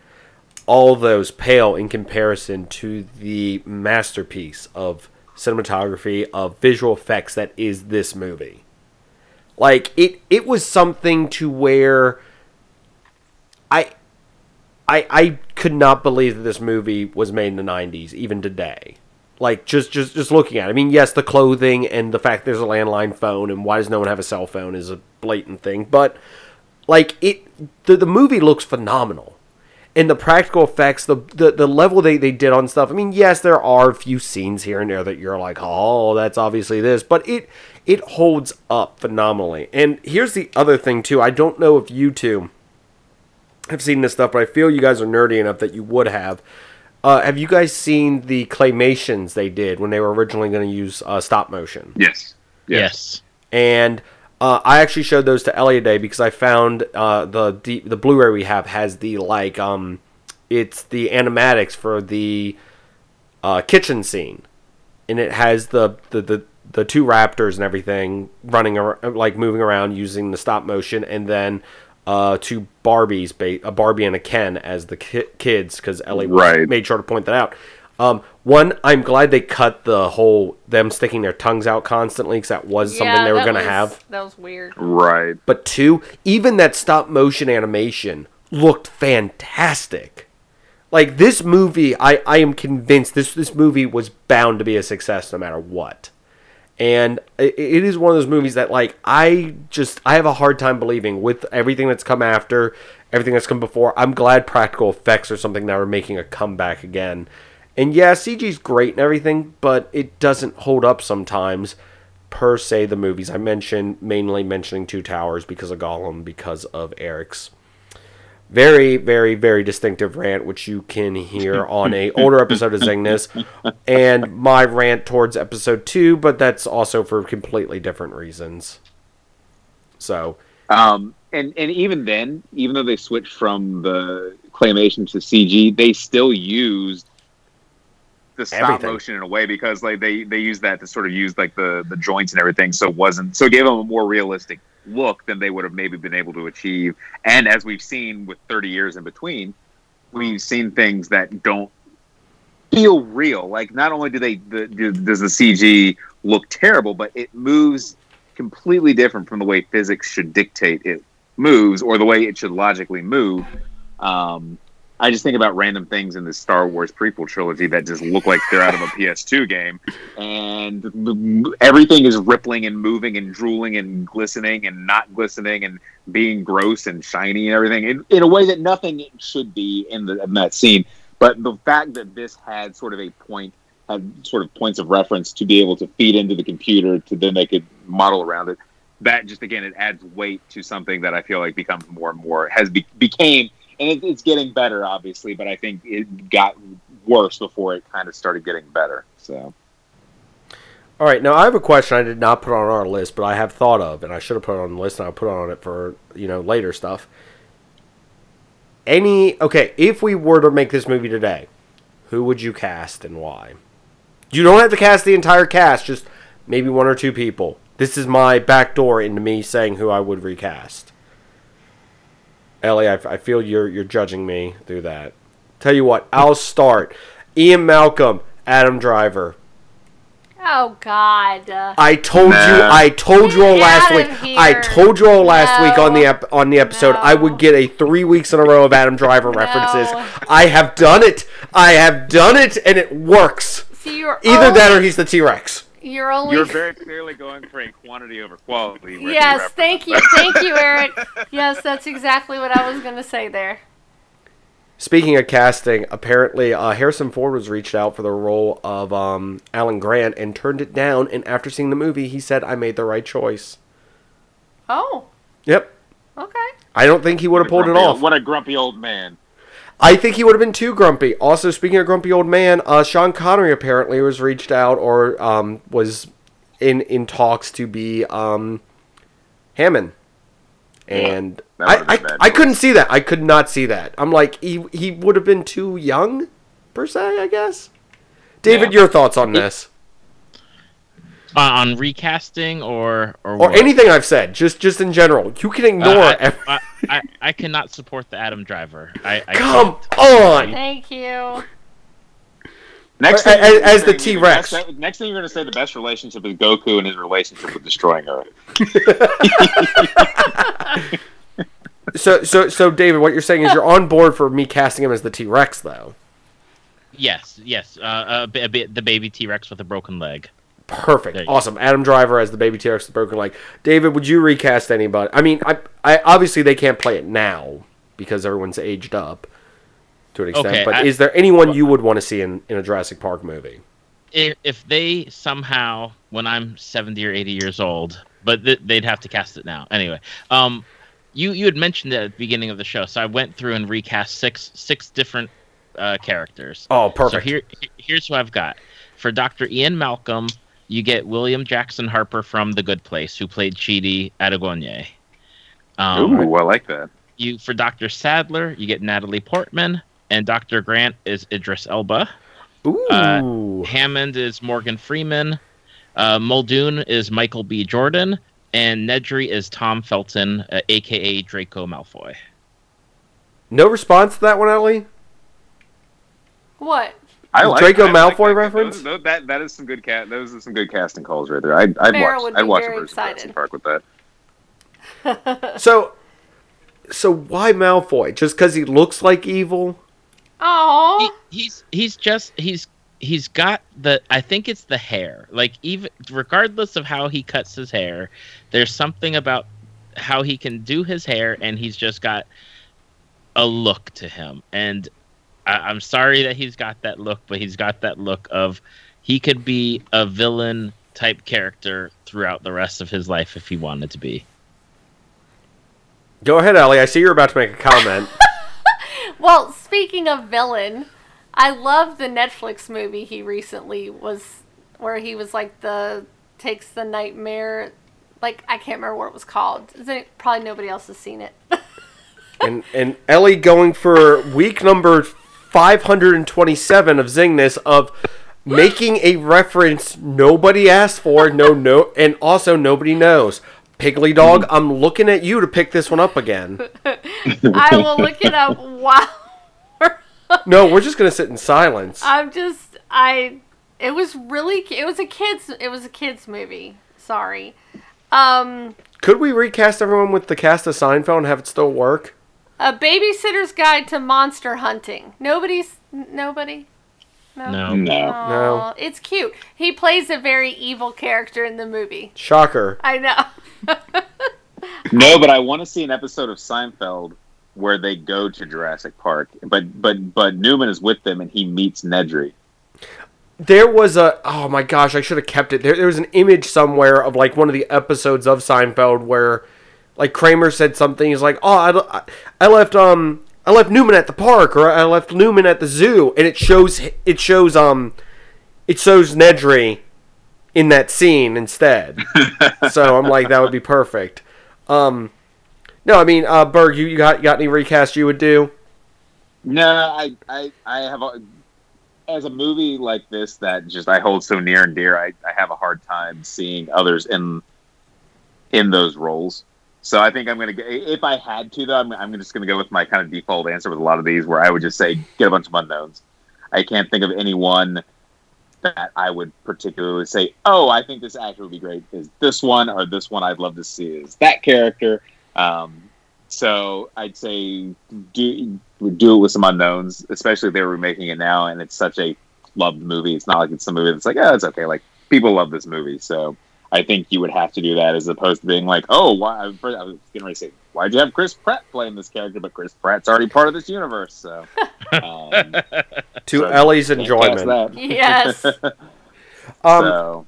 All those pale in comparison to the masterpiece of cinematography of visual effects that is this movie. Like it it was something to where I I I could not believe that this movie was made in the 90s even today. Like just just just looking at it. I mean, yes, the clothing and the fact there's a landline phone and why does no one have a cell phone is a blatant thing, but like it the, the movie looks phenomenal and the practical effects, the, the the level they, they did on stuff. I mean, yes, there are a few scenes here and there that you're like, oh, that's obviously this, but it it holds up phenomenally. And here's the other thing too. I don't know if you two have seen this stuff, but I feel you guys are nerdy enough that you would have. Uh, have you guys seen the claymations they did when they were originally going to use uh, stop motion? Yes. Yes. and uh, I actually showed those to Elliot today because I found uh, the, the the Blu-ray we have has the like um, it's the animatics for the uh, kitchen scene, and it has the the, the the two raptors and everything running ar- like moving around using the stop motion, and then uh, two Barbies, ba- a Barbie and a Ken as the ki- kids because Ellie Right. made sure to point that out. Um, one, I'm glad they cut the whole them sticking their tongues out constantly because that was something Yeah, they were going to have. That was weird. Right. But two, even that stop motion animation looked fantastic. Like this movie, I, I am convinced this this movie was bound to be a success no matter what. And it, it is one of those movies that like I just I have a hard time believing with everything that's come after, everything that's come before. I'm glad practical effects are something that are making a comeback again. And yeah, CG's great and everything, but it doesn't hold up sometimes per se the movies. I mentioned mainly mentioning Two Towers because of Gollum, because of Eric's very, very, very distinctive rant, which you can hear on a older episode of Zingness, and my rant towards episode two, but that's also for completely different reasons. So Um, and and even then, even though they switched from the claymation to CG, they still used the stop Everything. motion in a way because like they they used that to sort of use like the the joints and everything, so it wasn't so it gave them a more realistic look than they would have maybe been able to achieve. And as we've seen with 30 years in between, we've seen things that don't feel real. Like not only do they the, do, does the CG look terrible, but it moves completely different from the way physics should dictate it moves or the way it should logically move. Um, I just think about random things in the Star Wars prequel trilogy that just look like they're out of a PS2 game, and everything is rippling and moving and drooling and glistening and not glistening and being gross and shiny and everything in, in a way that nothing should be in, the, in that scene. But the fact that this had sort of a point, had sort of points of reference to be able to feed into the computer to then they could model around it. That just again, it adds weight to something that I feel like becomes more and more has be, became, and it, it's getting better, obviously. But I think it got worse before it kind of started getting better. So All right, now I have a question I did not put on our list, but I have thought of, and I should have put it on the list, and I'll put on it for you know later stuff. Any okay, if we were to make this movie today, who would you cast and why? You don't have to cast the entire cast, just maybe one or two people. This is my back door into me saying who I would recast. Ellie, I, I feel you're you're judging me through that. Tell you what, I'll start. Ian Malcolm, Adam Driver, Oh God. I told you. I told you all last week. of I told you all last week on the ep- on the episode. I would get a three weeks in a row of Adam Driver references. No. I have done it. I have done it, and it works. see, you're Either that or he's the T Rex. You're only. you're very clearly going for a quantity over quality. yes, thank you, thank you, Eric. Yes, that's exactly what I was gonna say there. Speaking of casting, apparently uh, Harrison Ford was reached out for the role of um, Alan Grant and turned it down. And after seeing the movie, he said, "I made the right choice." Oh, Yep. okay. I don't think he would have pulled it Grumpy- off. What a grumpy old man. I think he would have been too grumpy. Also, speaking of grumpy old man, uh, Sean Connery apparently was reached out or um, was in in talks to be um, Hammond, and that I I, I couldn't see that. I could not see that. I'm like he he would have been too young, per se. I guess. David, Yeah. your thoughts on this Uh, on recasting or or, or anything I've said? Just just in general, you can ignore. Uh, I, ev- I, I, I cannot support the Adam Driver. I, I Come can't. on. Thank you. Next Uh, thing as- you're gonna as the say, T-Rex. Next, next thing you're going to say, the best relationship is Goku and his relationship with destroying Earth. So so so David, what you're saying is you're on board for me casting him as the T Rex, though. Yes, yes. Uh, a, bi- a bit, the baby T Rex with a broken leg. Perfect. There you go. Awesome. Adam Driver as the baby T Rex the broken leg. David, would you recast anybody? I mean, I, I obviously they can't play it now because everyone's aged up to an extent. Okay, but I- is there anyone you would want to see in, in a Jurassic Park movie? If, if they somehow, when I'm 70 or 80 years old, but th- they'd have to cast it now. Anyway, um, you you had mentioned it at the beginning of the show, so I went through and recast six six different uh, characters. Oh, So perfect. here, here's who I've got. For Dr. Ian Malcolm, you get William Jackson Harper from The Good Place, who played Chidi Anagonye. Um, Ooh, I like that. you for Dr. Sattler, you get Natalie Portman, and Dr. Grant is Idris Elba. Ooh. uh, Hammond is Morgan Freeman. Uh, Muldoon is Michael B. Jordan, and Nedry is Tom Felton, uh, aka Draco Malfoy. no response to that one, Ellie? What? I like Draco I like Malfoy that. reference? Those- those- that that is some good cat. Those are some good casting calls right there. I'd, I'd Farrah watch. would I'd be watch a very version of Jurassic. Park with that. So, so why Malfoy? Just because he looks like evil? Oh, He, he's he's just he's he's got the I think it's the hair. Like even regardless of how he cuts his hair, there's something about how he can do his hair, and he's just got a look to him. And I, I'm sorry that he's got that look, but he's got that look of he could be a villain type character throughout the rest of his life if he wanted to be. Go ahead, Ellie. I see you're about to make a comment. well. Speaking of villain, I love the Netflix movie he recently was, where he was like the takes the nightmare like I can't remember what it was called. It- Probably nobody else has seen it. and and Ellie going for week number 527 of Zingness of making a reference nobody asked for, no no, and also nobody knows. Piggly dog, I'm looking at you to pick this one up again. I will look it up while No, we're just gonna sit in silence. I'm just I. It was really. It was a kids. It was a kids movie. Sorry. Um, Could we recast everyone with the cast of Seinfeld and have it still work? A babysitter's guide to monster hunting. Nobody's nobody. No. No. No. Aw, It's cute. He plays a very evil character in the movie. Shocker. I know. No, but I want to see an episode of Seinfeld where they go to Jurassic Park, but but but Newman is with them and he meets Nedry. There was a oh my gosh, I should have kept it. There, there was an image somewhere of like one of the episodes of Seinfeld where like Kramer said something. He's like, "Oh, I, I left um I left Newman at the park or I left Newman at the zoo," and it shows it shows um it shows Nedry in that scene instead. so I'm like, that would be perfect. Um, no, I mean, uh, Berg, you, you got you got any recast you would do? No, I I I have a, as a movie like this that just I hold so near and dear. I I have a hard time seeing others in in those roles. So I think I'm gonna. If I had to, though, I'm, I'm just gonna go with my kind of default answer with a lot of these, where I would just say get a bunch of unknowns. I can't think of anyone that I would particularly say, oh, I think this actor would be great. Is this one or this one? I'd love to see is that character. Um, so I'd say do do it with some unknowns, especially if they were remaking it now, and it's such a loved movie. It's not like it's a movie that's like, oh, it's okay. Like people love this movie, so I think you would have to do that as opposed to being like, oh, why? I was getting ready to say, why'd you have Chris Pratt playing this character? But Chris Pratt's already part of this universe, so. Um, To So, Ellie's enjoyment. that. Yes. Um, so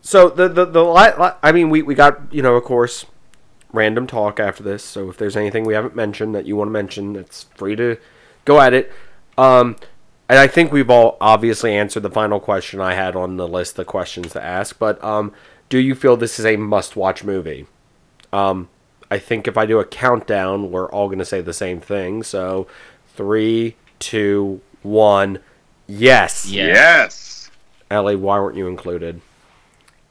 So the the the li- li- I mean we we got you know of course random talk after this. So if there's anything we haven't mentioned that you want to mention, it's free to go at it. Um, and I think we've all obviously answered the final question I had on the list of questions to ask. But um, do you feel this is a must-watch movie? Um, I think if I do a countdown, we're all going to say the same thing. So three, two, one. Yes. Yeah. yes, Ellie, why weren't you included?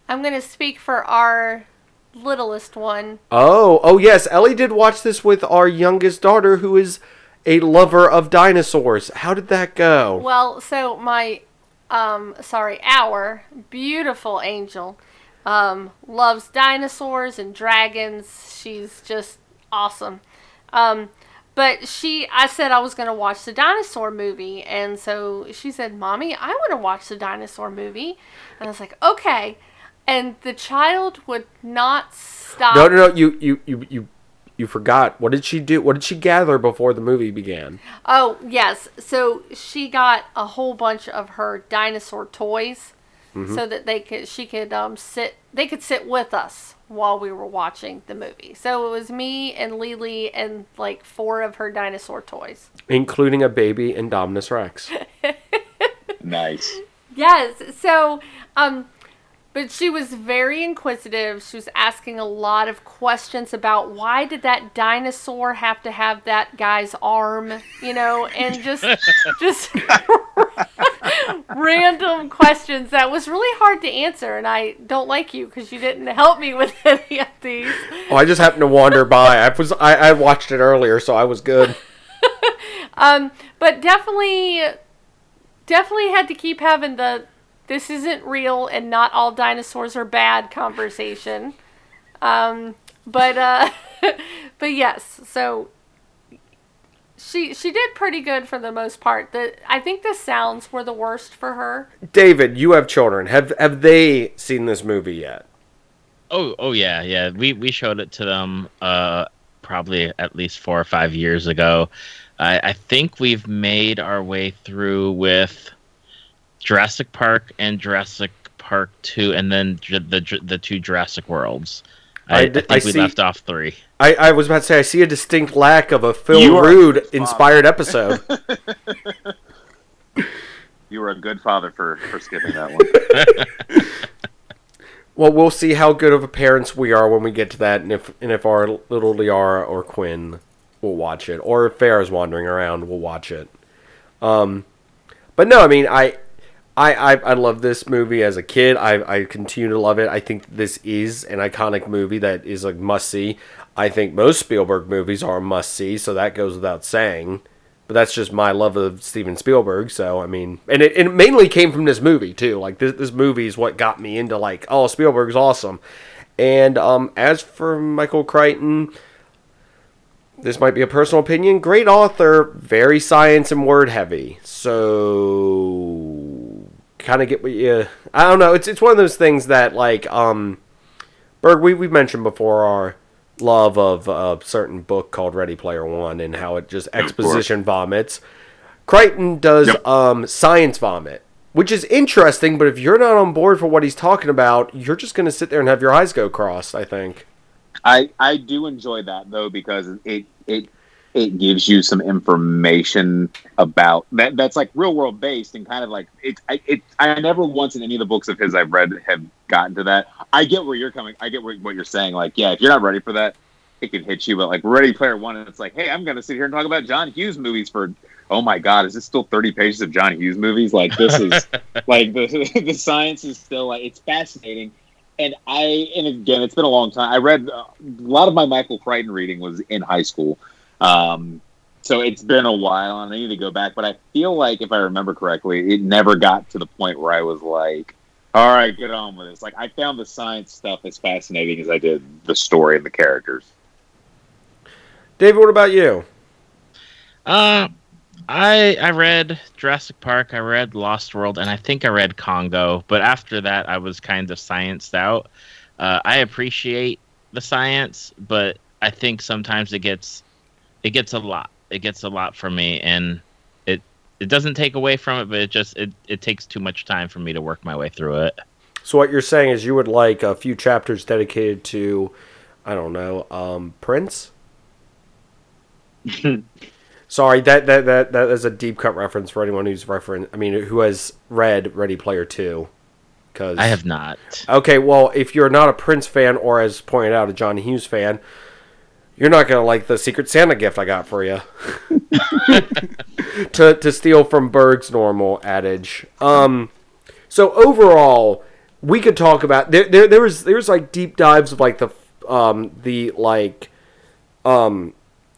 I'm gonna speak for our littlest one. Oh, oh yes, Ellie did watch this with our youngest daughter, who is a lover of dinosaurs. How did that go? Well, so my, um, sorry, our beautiful angel, um, loves dinosaurs and dragons. She's just awesome. Um, but she, I said I was going to watch the dinosaur movie. And so she said, Mommy, I want to watch the dinosaur movie. And I was like, okay. And the child would not stop. No, no, no. You, you, you, you, you forgot. What did she do? What did she gather before the movie began? Oh, yes. So she got a whole bunch of her dinosaur toys so that they could she could um sit they could sit with us while we were watching the movie. So it was me and Lily and like four of her dinosaur toys. Including a baby Indominus Rex. nice. Yes. So um but she was very inquisitive. She was asking a lot of questions about why did that dinosaur have to have that guy's arm, you know, and just just random questions that was really hard to answer and I don't like you because you didn't help me with any of these. Oh, I just happened to wander by. I was I, I watched it earlier, so I was good. Um, but definitely, definitely had to keep having the "this isn't real" and "not all dinosaurs are bad" conversation. Um, but uh, but yes, so she she did pretty good for the most part. The I think the sounds were the worst for her. David, you have children. Have have they seen this movie yet? Oh, oh yeah, yeah. We we showed it to them uh, probably at least four or five years ago. I, I think we've made our way through with Jurassic Park and Jurassic Park Two, and then j- the j- the two Jurassic Worlds. I, I I, d- think I we see- left off three. I, I was about to say I see a distinct lack of a Phil You Rude inspired episode. You were a good father for for skipping that one. Well, we'll see how good of a parents we are when we get to that, and if and if our little Liara or Quinn will watch it, or if Farrah's wandering around, we'll watch it. Um, but no, I mean, I, I, I, I love this movie as a kid. I, I continue to love it. I think this is an iconic movie that is a must see. I think most Spielberg movies are a must see, so that goes without saying. But that's just my love of Steven Spielberg. So I mean, and it, it mainly came from this movie too. Like this, this movie is what got me into like, oh, Spielberg's awesome. And um, as for Michael Crichton, this might be a personal opinion. Great author, very science and word heavy. So kind of get what you. I don't know. It's it's one of those things that like um, Berg. We we mentioned before our love of a certain book called Ready Player One and how it just exposition vomits. Crichton does Yep. um, science vomit, which is interesting. But if you're not on board for what he's talking about, you're just going to sit there and have your eyes go crossed. I think. I I do enjoy that though because it it it gives you some information about that that's like real world based and kind of like it I it I never once in any of the books of his I've read have gotten to that. I get where you're coming. I get where, what you're saying. Like yeah, if you're not ready for that, it can hit you. But like Ready Player One, it's like hey, I'm gonna sit here and talk about John Hughes movies for. Oh my God! Is this still thirty pages of John Hughes movies? Like this is like the the science is still like it's fascinating and I and again, it's been a long time. I read uh, a lot of my Michael Crichton reading was in high school, um, so it's been a while, and I need to go back. But I feel like, if I remember correctly, it never got to the point where I was like, "All right, get on with this." Like I found the science stuff as fascinating as I did the story and the characters. David, what about you? Uh, I I read Jurassic Park, I read Lost World, and I think I read Congo. But after that, I was kind of scienced out. Uh, I appreciate the science, but I think sometimes it gets it gets a lot. It gets a lot for me, and it it doesn't take away from it, but it just it, it takes too much time for me to work my way through it. So what you're saying is you would like a few chapters dedicated to, I don't know, um, Prince. Sorry, that, that that that is a deep cut reference for anyone who's reference. I mean, who has read Ready Player Two? Because I have not. Okay, well, if you're not a Prince fan or, as pointed out, a John Hughes fan, you're not gonna like the Secret Santa gift I got for you. to to steal from Berg's normal adage. Um, so overall, we could talk about there. There, there was there's like deep dives of like the um the like um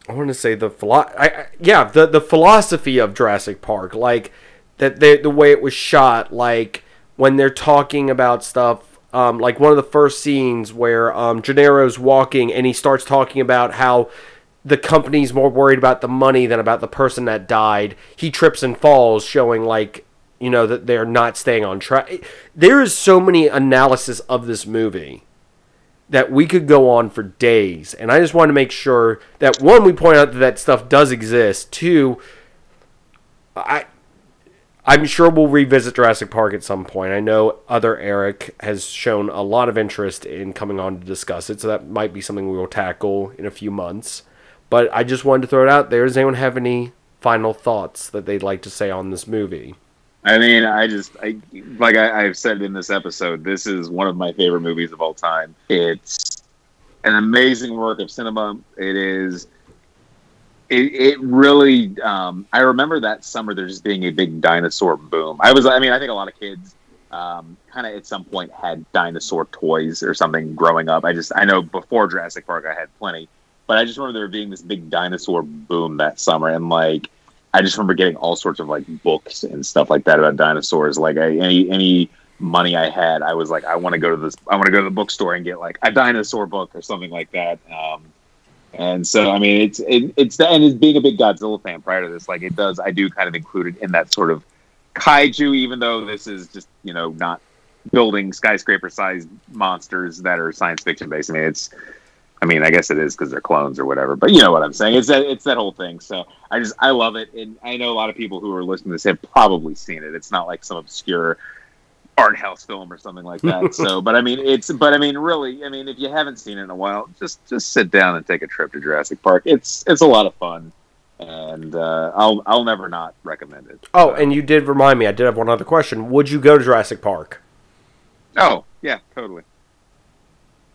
I want to say the philo- I, I, yeah the the philosophy of Jurassic Park like that the the way it was shot like when they're talking about stuff um like one of the first scenes where um Gennaro's walking and he starts talking about how the company's more worried about the money than about the person that died he trips and falls showing like you know that they're not staying on track there is so many analysis of this movie that we could go on for days. And I just want to make sure that one, we point out that that stuff does exist. Two, I. I'm sure we'll revisit Jurassic Park at some point. I know other Eric has shown a lot of interest in coming on to discuss it, so that might be something we will tackle in a few months. But I just wanted to throw it out there. Does anyone have any final thoughts that they'd like to say on this movie? I mean, I just I like I, I've said in this episode, this is one of my favorite movies of all time. It's an amazing work of cinema. It is. It, it really. Um, I remember that summer there just being a big dinosaur boom. I was. I mean, I think a lot of kids um, kind of at some point had dinosaur toys or something growing up. I just. I know before Jurassic Park, I had plenty, but I just remember there being this big dinosaur boom that summer, and like I just remember getting all sorts of like books and stuff like that about dinosaurs. Like I, any any money I had, I was like, I want to go to this. I want to go to the bookstore and get like a dinosaur book or something like that. Um, and so, I mean, it's it, it's and it's being a big Godzilla fan prior to this, like it does. I do kind of include it in that sort of kaiju, even though this is just you know not building skyscraper sized monsters that are science fiction based. I mean, it's I mean, I guess it is because they're clones or whatever, but you know what I'm saying. It's that it's that whole thing. So I just I love it, and I know a lot of people who are listening to this have probably seen it. It's not like some obscure art house film or something like that. so, but I mean, it's but I mean, really, I mean, if you haven't seen it in a while, just just sit down and take a trip to Jurassic Park. It's it's a lot of fun, and uh, I'll I'll never not recommend it. Oh, and you did remind me. I did have one other question. Would you go to Jurassic Park? Oh yeah, totally.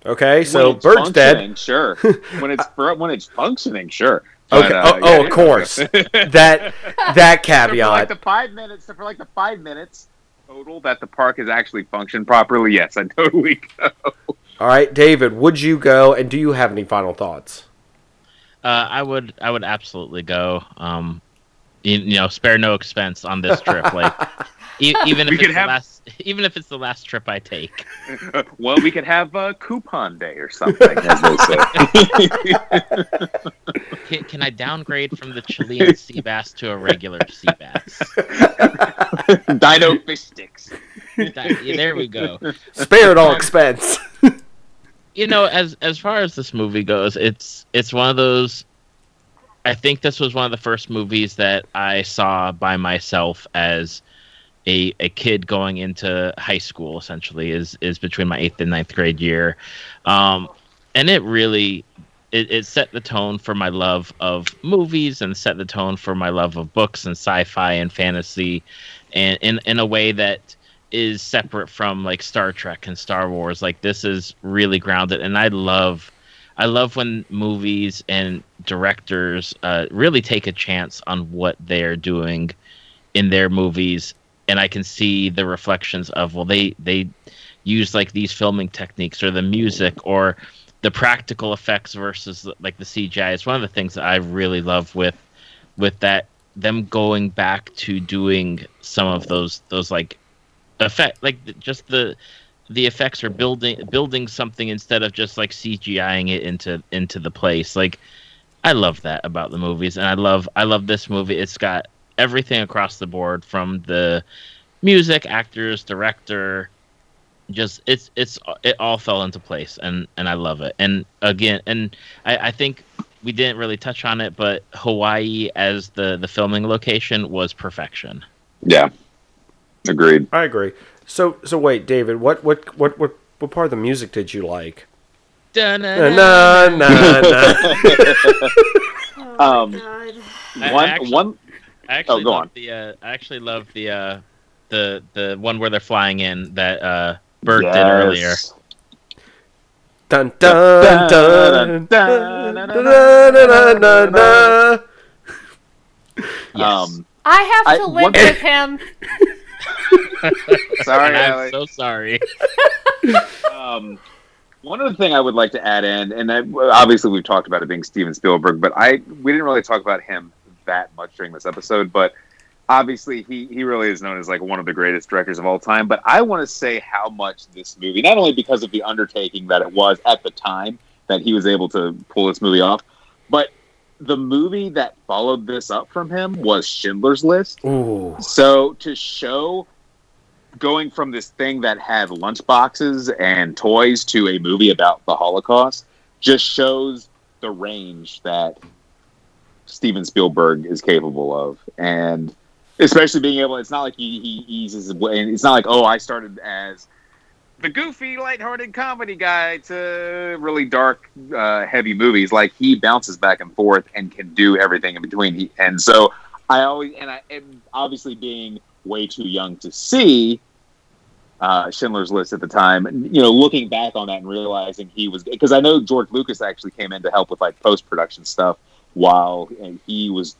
Okay, so Bird's dead. Sure. when it's when it's functioning, sure. But, Okay. uh, oh, yeah, oh, of course. that that So for like caveat. the five minutes, so for like the five minutes total that the park has actually functioned properly, yes, I totally go. All right, David, would you go? And do you have any final thoughts? Uh, I would I would absolutely go. Um, you, you know, spare no expense on this trip. Like e- even if could it's the last even if it's the last trip I take. well, we could have a coupon day or something, as they say. Can, can I downgrade from the Chilean sea bass to a regular sea bass? Dino fish sticks. That- there we go. Spare at all expense. you know as as far as this movie goes it's it's one of those i think this was one of the first movies that i saw by myself as a a kid going into high school essentially is is between my eighth and ninth grade year um and it really it, it set the tone for my love of movies and set the tone for my love of books and sci-fi and fantasy and in in a way that is separate from like Star Trek and Star Wars. Like this is really grounded, and I love, I love when movies and directors uh, really take a chance on what they're doing in their movies, and I can see the reflections of well, they they use like these filming techniques or the music or the practical effects versus like the CGI. It's one of the things that I really love with with that them going back to doing some of those those like effect like just the the effects are building building something instead of just like CGIing it into into the place. Like I love that about the movies and I love I love this movie. It's got everything across the board from the music, actors, director, just it's it's it all fell into place and and I love it. And again, and I, I think we didn't really touch on it, but Hawaii as the the filming location was perfection. Yeah, agreed. I agree. So so wait, David, what what what what what part of the music did you like? Na na na na. Oh, Um, God. I- I one actually- one. I actually oh, go on. The uh, I actually love the uh, the the one where they're flying in that uh, Bert yes. did earlier. Dun dun dun dun Um, I have to I, live with him. sorry, I'm so sorry. um, one other thing I would like to add in, and I, obviously we've talked about it being Steven Spielberg, but I we didn't really talk about him that much during this episode. But obviously he he really is known as like one of the greatest directors of all time. But I want to say how much this movie, not only because of the undertaking that it was at the time that he was able to pull this movie off, but the movie that followed this up from him was Schindler's List. Ooh. So to show going from this thing that had lunchboxes and toys to a movie about the Holocaust just shows the range that Steven Spielberg is capable of. And especially being able, it's not like he, he eases away. and It's not like, oh, I started as the goofy, lighthearted comedy guy to really dark, uh, heavy movies. Like he bounces back and forth and can do everything in between. He, and so I always, and I, and obviously being way too young to see uh, Schindler's List at the time, you know, looking back on that and realizing he was, because I know George Lucas actually came in to help with like post production stuff while he was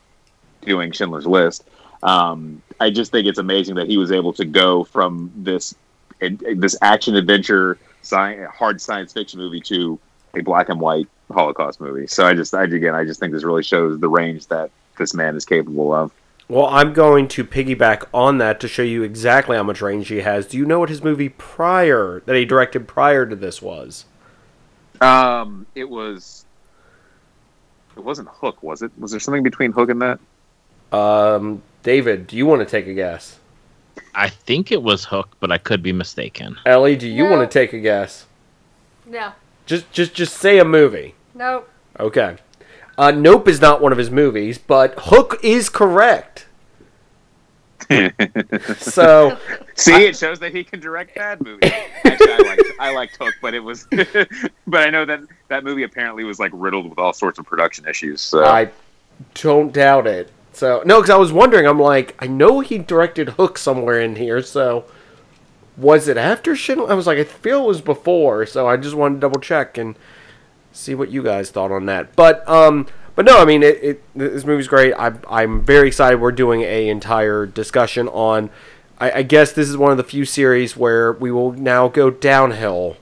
doing Schindler's List. Um, I just think it's amazing that he was able to go from this this action adventure, sci- hard science fiction movie to a black and white Holocaust movie. So I just, I, again, I just think this really shows the range that this man is capable of. Well, I'm going to piggyback on that to show you exactly how much range he has. Do you know what his movie prior that he directed prior to this was? Um, it was. It wasn't Hook, was it? Was there something between Hook and that? Um, David, do you want to take a guess? I think it was Hook, but I could be mistaken. Ellie, do you No. want to take a guess? No. Just just just say a movie. Nope. Okay. Uh, nope is not one of his movies, but Hook is correct. So See, it shows that he can direct bad movies. Actually, I liked, I liked Hook, but it was, but I know that that movie apparently was like riddled with all sorts of production issues. So I don't doubt it. So no, because I was wondering. I'm like, I know he directed Hook somewhere in here. So was it after Schindler? I was like, I feel it was before, so I just wanted to double check and see what you guys thought on that. But um, but no, I mean, it, it this movie's great. I, I'm very excited. We're doing a entire discussion on. I, I guess this is one of the few series where we will now go downhill.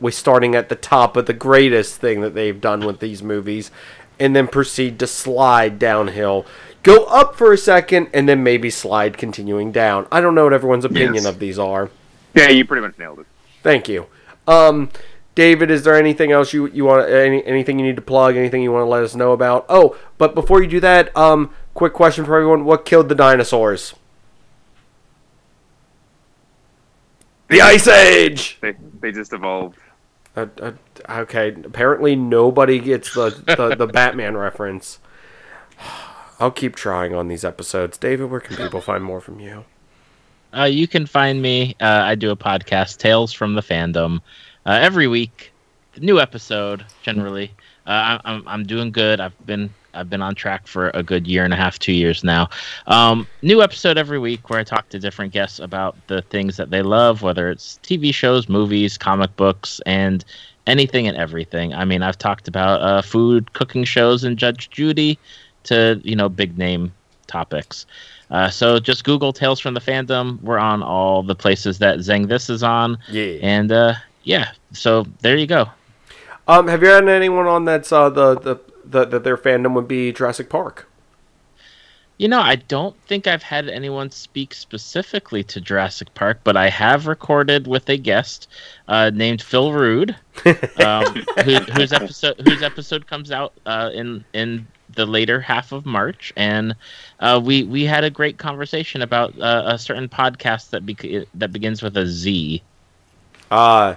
We're starting at the top of the greatest thing that they've done with these movies, and then proceed to slide downhill. Go up for a second, and then maybe slide continuing down. I don't know what everyone's opinion Yes. of these are. Yeah, you pretty much nailed it. Thank you. Um, David, is there anything else you you want any anything you need to plug? Anything you want to let us know about? Oh, but before you do that, um, quick question for everyone: What killed the dinosaurs? The Ice Age. They they just evolved. Uh, uh, okay, apparently nobody gets the, the the Batman reference. I'll keep trying on these episodes. David, where can people find more from you? Uh, you can find me. Uh, I do a podcast, Tales from the Fandom, uh, every week. New episode generally. Uh, I'm I'm doing good. I've been I've been on track for a good year and a half, two years now. Um, new episode every week where I talk to different guests about the things that they love, whether it's TV shows, movies, comic books, and anything and everything. I mean, I've talked about uh, food, cooking shows, and Judge Judy, to you know big name topics. Uh, so just Google Tales from the Fandom. We're on all the places that Zingness is on, Yeah. and uh, yeah. So there you go. Um, have you had anyone on that's uh, the, the the that their fandom would be Jurassic Park? You know, I don't think I've had anyone speak specifically to Jurassic Park, but I have recorded with a guest uh, named Phil Rude, um, who, whose episode whose episode comes out uh, in in the later half of March, and uh, we we had a great conversation about uh, a certain podcast that bec- that begins with a Z. Uh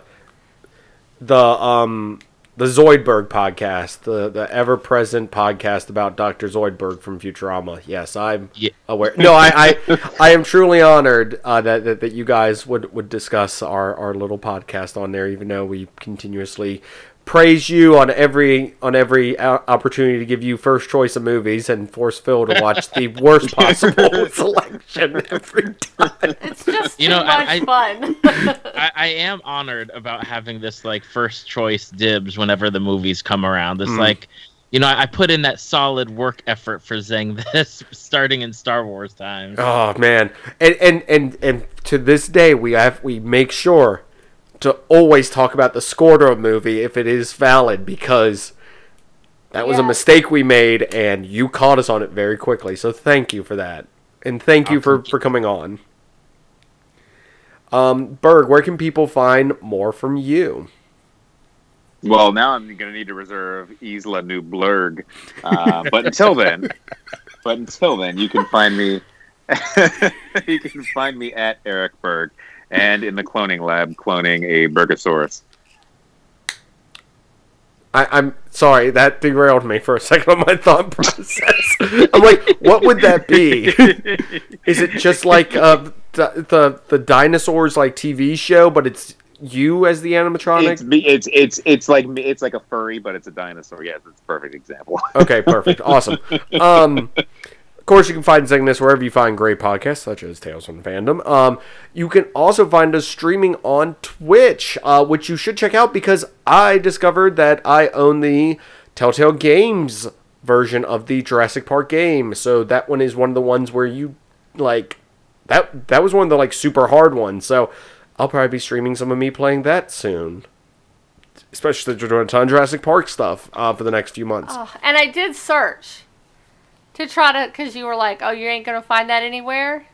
the um the Zoidberg podcast, the the ever present podcast about Dr. Zoidberg from Futurama. Yes, I'm Yeah. aware. No, I I, I am truly honored uh, that, that that you guys would would discuss our our little podcast on there, even though we continuously praise you on every on every opportunity to give you first choice of movies and force Phil to watch the worst possible selection every time. It's just You too know, I- much fun. I, I am honored about having this like first choice dibs whenever the movies come around. It's Mm. like, you know, I, I put in that solid work effort for Zeng this starting in Star Wars times. Oh man, and and and and to this day, we have we make sure to always talk about the Scordo movie if it is valid because that was a mistake we made, and you caught us on it very quickly. So thank you for that, and thank you for for coming on. Um, Berg, where can people find more from you? Well, now I'm going to need to reserve Isla Nublerg. Uh, but until then, but until then, you can find me. you can find me at Eric Berg and in the cloning lab cloning a Burgosaurus. I, I'm sorry that derailed me for a second on my thought process. I'm like, what would that be? Is it just like uh, the, the the dinosaurs like TV show, but it's you as the animatronic? It's, it's it's it's like it's like a furry, but it's a dinosaur. Yes, it's a perfect example. Okay, perfect, awesome. Um, of course, you can find Zingness wherever you find great podcasts, such as Tales from the Fandom. Um, you can also find us streaming on Twitch, uh, which you should check out because I discovered that I own the Telltale Games version of the Jurassic Park game. So that one is one of the ones where you like that. That was one of the like super hard ones. So I'll probably be streaming some of me playing that soon. Especially of Jurassic Park stuff uh, for the next few months. Oh, and I did search to try to, because you were like, oh, you ain't going to find that anywhere.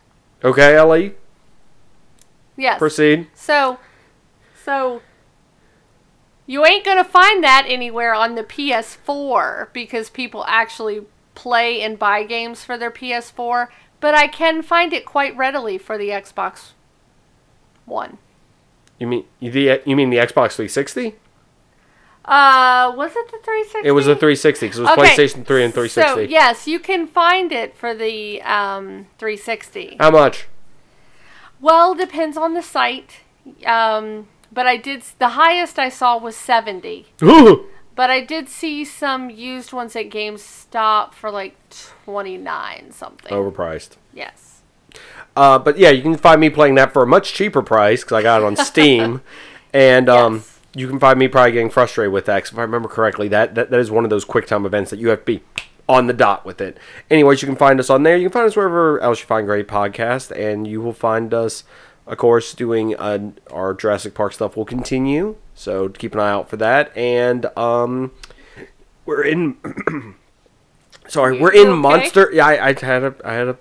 Okay, Ellie, Yes. proceed. So, so you ain't gonna find that anywhere on the PS4 because people actually play and buy games for their PS4. But I can find it quite readily for the Xbox One. You mean the you mean the Xbox 360? Uh, was it the 360? It was the 360 because it was Okay, PlayStation 3 and 360. So yes, you can find it for the um 360. How much? Well, depends on the site. Um, but I did the highest I saw was 70. Ooh. But I did see some used ones at GameStop for like 29 something. Overpriced. Yes. Uh, but yeah, you can find me playing that for a much cheaper price because I got it on Steam, and um, Yes. You can find me probably getting frustrated with that. 'cause if I remember correctly, that, that that is one of those quick time events that you have to be on the dot with it. Anyways, you can find us on there. You can find us wherever else you find great podcast, and you will find us, of course, doing uh, our Jurassic Park stuff. will continue, so keep an eye out for that. And um, we're in. sorry, we're in okay? Monster. Yeah, I, I had a I had a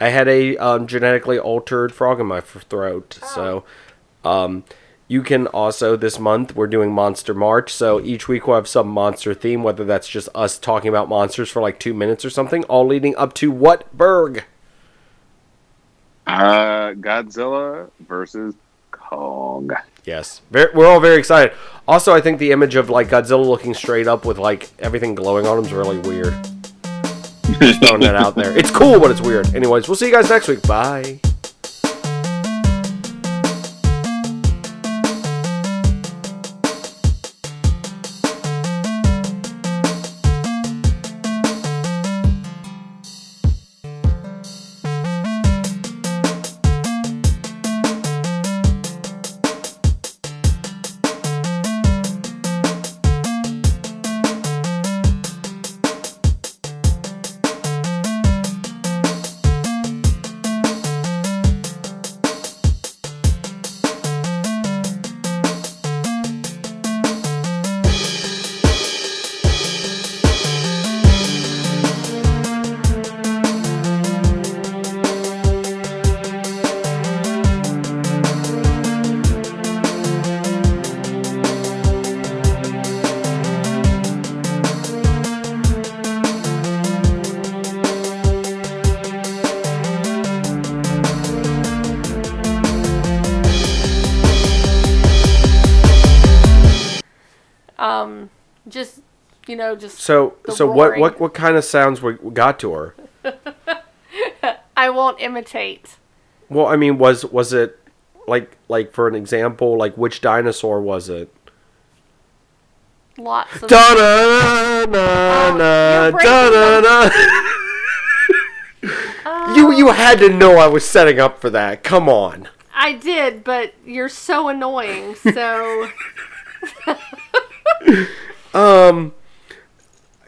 I had a um, genetically altered frog in my throat. So, um, you can also this month we're doing Monster March. So each week we'll have some monster theme, whether that's just us talking about monsters for like two minutes or something, all leading up to what Berg? Uh, Godzilla versus Kong. Yes, we're all very excited. Also, I think the image of like Godzilla looking straight up with like everything glowing on him is really weird. Just throwing that out there. It's cool, but it's weird. Anyways, we'll see you guys next week. Bye. Know, just So, so what, roaring. what, what kind of sounds we got to her? I won't imitate. Well, I mean, was was it like like for an example, like which dinosaur was it? Lots of. Da na na na you're da na na. You you had to know I was setting up for that. Come on. I did, but you're so annoying. So Um,